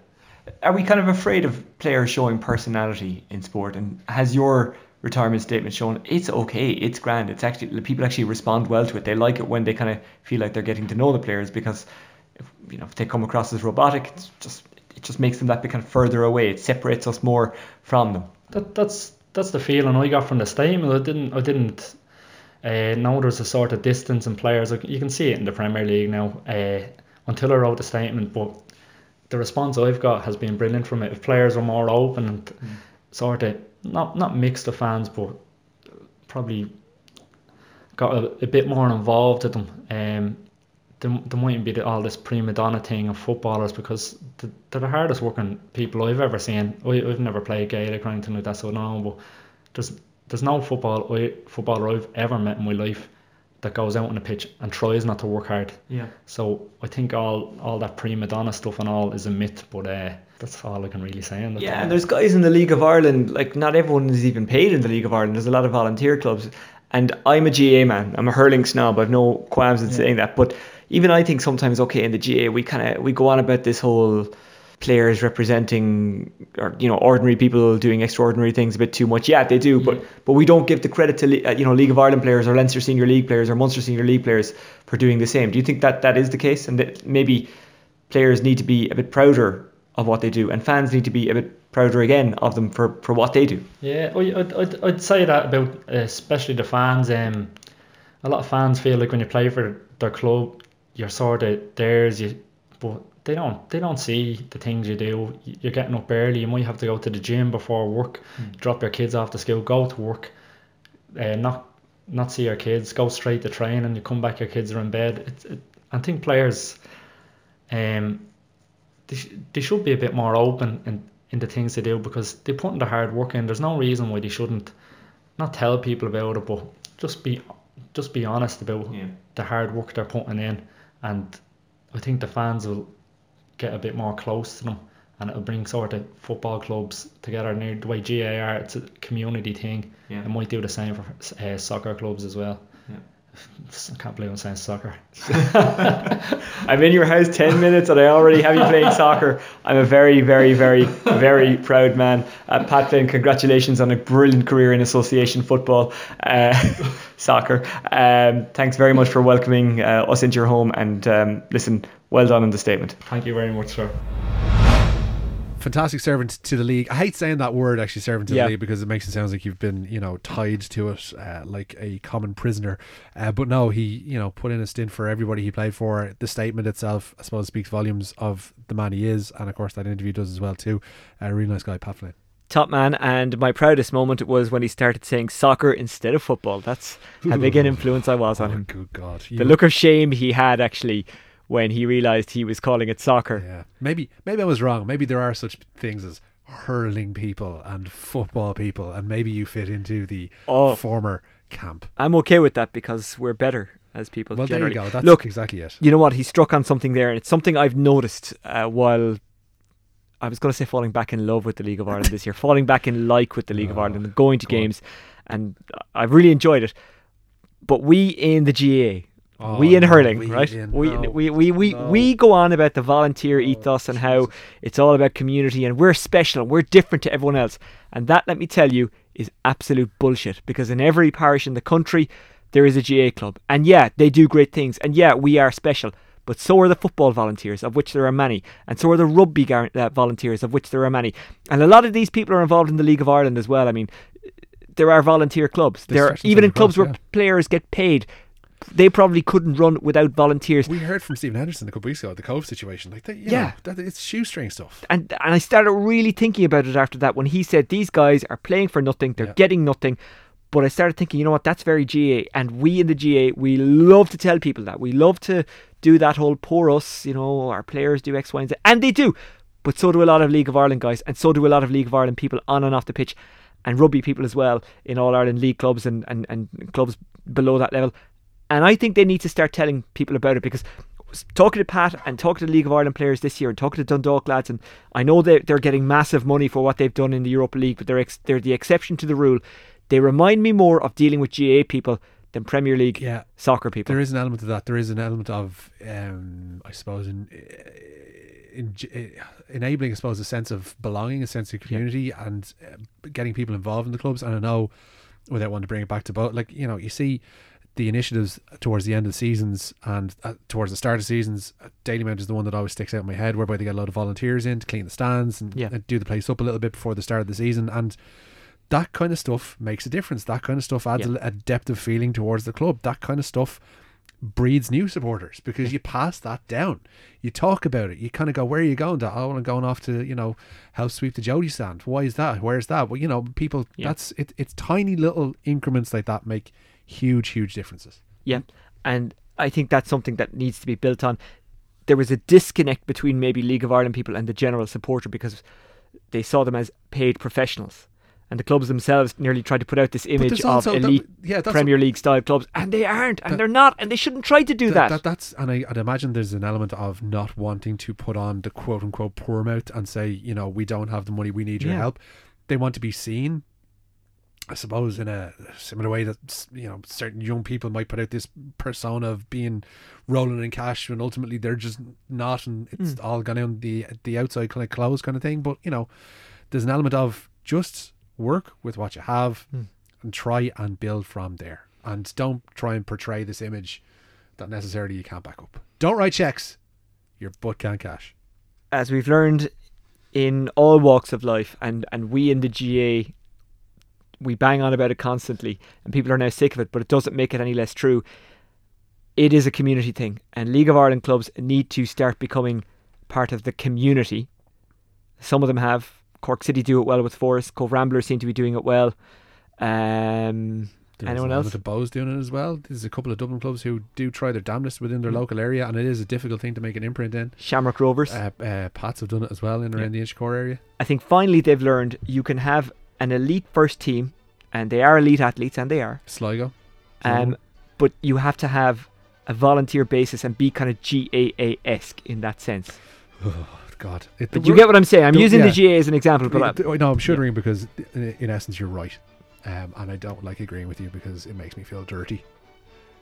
Are we kind of afraid of players showing personality in sport? And has your retirement statement shown it's okay, it's grand, it's actually people actually respond well to it. They like it when they kind of feel like they're getting to know the players because if, you know if they come across as robotic, it's just it just makes them that bit kind of further away. It separates us more from them. That that's that's the feeling I got from the statement. I didn't I didn't uh, know there's a sort of distance in players. Like, you can see it in the Premier League now. Uh, until I wrote the statement, but the response I've got has been brilliant from it. If players are more open and sort of not not mixed the fans, but probably got a, a bit more involved with them. Um, there, there mightn't be the, all this prima donna thing of footballers because they're, they're the hardest working people I've ever seen. I, I've never played Gaelic or anything like that, so no. But there's there's no football I, footballer I've ever met in my life that goes out on the pitch and tries not to work hard. Yeah. So I think all all that prima donna stuff and all is a myth, but uh, that's all I can really say on that. Yeah, and there's guys in the League of Ireland, like not everyone is even paid in the League of Ireland. There's a lot of volunteer clubs. And I'm a GAA man. I'm a hurling snob. I've no qualms in Yeah. saying that. But even I think sometimes, okay, in the GAA, we kind of we go on about this whole players representing or you know ordinary people doing extraordinary things a bit too much. Yeah, they do, but but we don't give the credit to uh, you know League of Ireland players or Leinster Senior League players or Munster Senior League players for doing the same. Do you think that that is the case, and that maybe players need to be a bit prouder of what they do, and fans need to be a bit prouder again of them for, for what they do? Yeah, I- I'd, I'd, I'd say that about uh, especially the fans. Um, a lot of fans feel like when you play for their club, you're sort of theirs. You, but they don't. They don't see the things you do. You're getting up early. You might have to go to the gym before work. Drop your kids off to school. Go to work. Uh, not not see your kids. Go straight to training. And you come back. Your kids are in bed. It's it, I think players. Um, they, sh- they should be a bit more open in, in the things they do because they put in the hard work in. There's no reason why they shouldn't not tell people about it, but just be just be honest about Yeah. the hard work they're putting in, and I think the fans will get a bit more close to them, and it'll bring sort of football clubs together. Now the way GAA are, it's a community thing. Yeah. It might do the same for uh, soccer clubs as well. Yeah. I can't believe I'm saying soccer. [LAUGHS] I'm in your house 10 minutes and I already have you playing soccer. I'm a very, very, very, very proud man. Uh, Pat Flynn, congratulations on a brilliant career in association football, uh, [LAUGHS] soccer. Um, thanks very much for welcoming uh, us into your home and um, listen, well done on the statement. Thank you very much, sir. Fantastic servant to the league. I hate saying that word actually, servant to Yeah. the league, because it makes it sound like you've been, you know, tied to it uh, like a common prisoner. Uh, but no, he, you know, put in a stint for everybody he played for. The statement itself, I suppose, speaks volumes of the man he is, and of course that interview does as well too. A really nice guy, Pat Flynn. top man and my proudest moment was when he started saying soccer instead of football that's how big an [LAUGHS] influence i was on Oh, him good God! the look of shame he had actually when he realized he was calling it soccer Yeah, maybe maybe I was wrong. Maybe there are such things as hurling people and football people, and maybe you fit into the Oh. former camp. i'm okay with that because we're better as people Well, there you go. That's look exactly it. you know what he struck on something there and it's something i've noticed uh, while I was going to say falling back in love with the League of Ireland this year, falling back in like with the League of Oh, Ireland and going to games, and I've really enjoyed it. But we in the GAA, Oh, we in no, hurling, we right? in- we, no, we we we no. we go on about the volunteer ethos and how it's all about community and we're special, we're different to everyone else, and that let me tell you is absolute bullshit. Because in every parish in the country, there is a GAA club, and yeah, they do great things, and yeah, we are special. But so are the football volunteers, of which there are many, and so are the rugby gar- uh, volunteers, of which there are many. And a lot of these people are involved in the League of Ireland as well. I mean, there are volunteer clubs. There are, even in clubs where players get paid. They probably couldn't run without volunteers. We heard from Stephen Anderson a couple weeks ago, the Cobh situation. Like, Yeah. know, that, it's shoestring stuff. and and I started really thinking about it after that when he said these guys are playing for nothing, they're Yeah. getting nothing. But I started thinking, you know what, that's very GAA, and we in the GAA we love to tell people that we love to do that whole poor us, you know, our players do X, Y, and Z, and they do. But so do a lot of League of Ireland guys, and so do a lot of League of Ireland people on and off the pitch, and rugby people as well in All Ireland League clubs and, and, and clubs below that level. And I think they need to start telling people about it because talking to Pat and talking to League of Ireland players this year and talking to Dundalk lads, and I know they're, they're getting massive money for what they've done in the Europa League, but they're, ex- they're the exception to the rule. They remind me more of dealing with GAA people than Premier League Yeah. soccer people. There is an element of that. There is an element of, um, I suppose, in, in, in enabling, I suppose, a sense of belonging, a sense of community, and uh, getting people involved in the clubs. And I know, without wanting to bring it back to Bohs, like you know, you see the initiatives towards the end of the seasons and uh, towards the start of seasons. uh, Dalymount is the one that always sticks out in my head, whereby they get a lot of volunteers in to clean the stands and, Yeah. and do the place up a little bit before the start of the season, and that kind of stuff makes a difference. That kind of stuff adds Yeah. a, a depth of feeling towards the club. That kind of stuff breeds new supporters because you pass that down. You talk about it. You kind of go, "Where are you going to?" Oh, I'm going off to you know house sweep the Jodi stand. Why is that? Where's that? Well, you know, people. Yeah. That's it. It's tiny little increments like that make huge, huge differences. Yeah, and I think that's something that needs to be built on. There was a disconnect between maybe League of Ireland people and the general supporter because they saw them as paid professionals. And the clubs themselves nearly tried to put out this image of that- elite yeah, Premier League style clubs, and they aren't, and That- they're not, and they shouldn't try to do Th- that. that's and I, I'd imagine there's an element of not wanting to put on the quote unquote poor mouth and say, you know, we don't have the money, we need your Yeah. help. They want to be seen. I suppose in a similar way that you know certain young people might put out this persona of being rolling in cash and ultimately they're just not, and it's Mm. all gone on the the outside kind of clothes kind of thing. But you know, there's an element of just work with what you have Mm. and try and build from there. And don't try and portray this image that necessarily you can't back up. Don't write checks. Your butt can't cash. as we've learned in all walks of life, and, and we in the GAA, we bang on about it constantly, and people are now sick of it, but it doesn't make it any less true. It is a community thing, and League of Ireland clubs need to start becoming part of the community. Some of them have. Cork City do it well with Foras. Cobh Ramblers seem to be doing it well. Um, There's anyone an else? of Bohs doing it as well. There's a couple of Dublin clubs who do try their damnedest within their local area, and it is a difficult thing to make an imprint in. Shamrock Rovers. Uh, uh, Pats have done it as well in around the Inchicore area. I think finally they've learned you can have an elite first team, and they are elite athletes, and they are. Sligo. Um, but you have to have a volunteer basis and be kind of GAA esque in that sense. Oh [SIGHS] God! It, But you get what I'm saying. I'm the- using yeah. the GAA as an example, but Yeah, I- th- no, I'm shuddering because in, in essence you're right, um, and I don't like agreeing with you because it makes me feel dirty.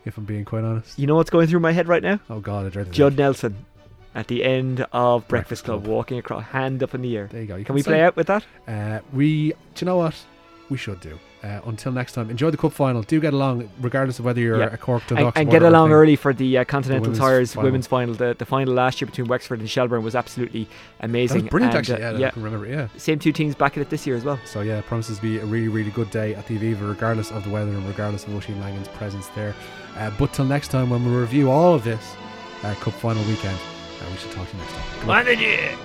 If I'm being quite honest. you know what's going through my head right now? Oh God, I dread Judd Nelson at the end of Breakfast Club, walking across, hand up in the air. There you go. You can can we play out with that? Uh, we, do you know what? We should do. Uh, until next time, enjoy the cup final. Do get along, regardless of whether you're Yeah. a Cork and, Dundalk and supporter get along early for the uh, Continental women's Tyres final. women's final. The, the final last year between Wexford and Shelbourne was absolutely amazing. brilliant, And, actually, uh, yeah, I can remember it, yeah. Same two teams back at it this year as well. So yeah, it promises to be a really, really good day at the Aviva, regardless of the weather and regardless of Oisin Langan's presence there. Uh, but till next time, when we review all of this uh, cup final weekend, Right, we should talk to you next time. Come on. Manager!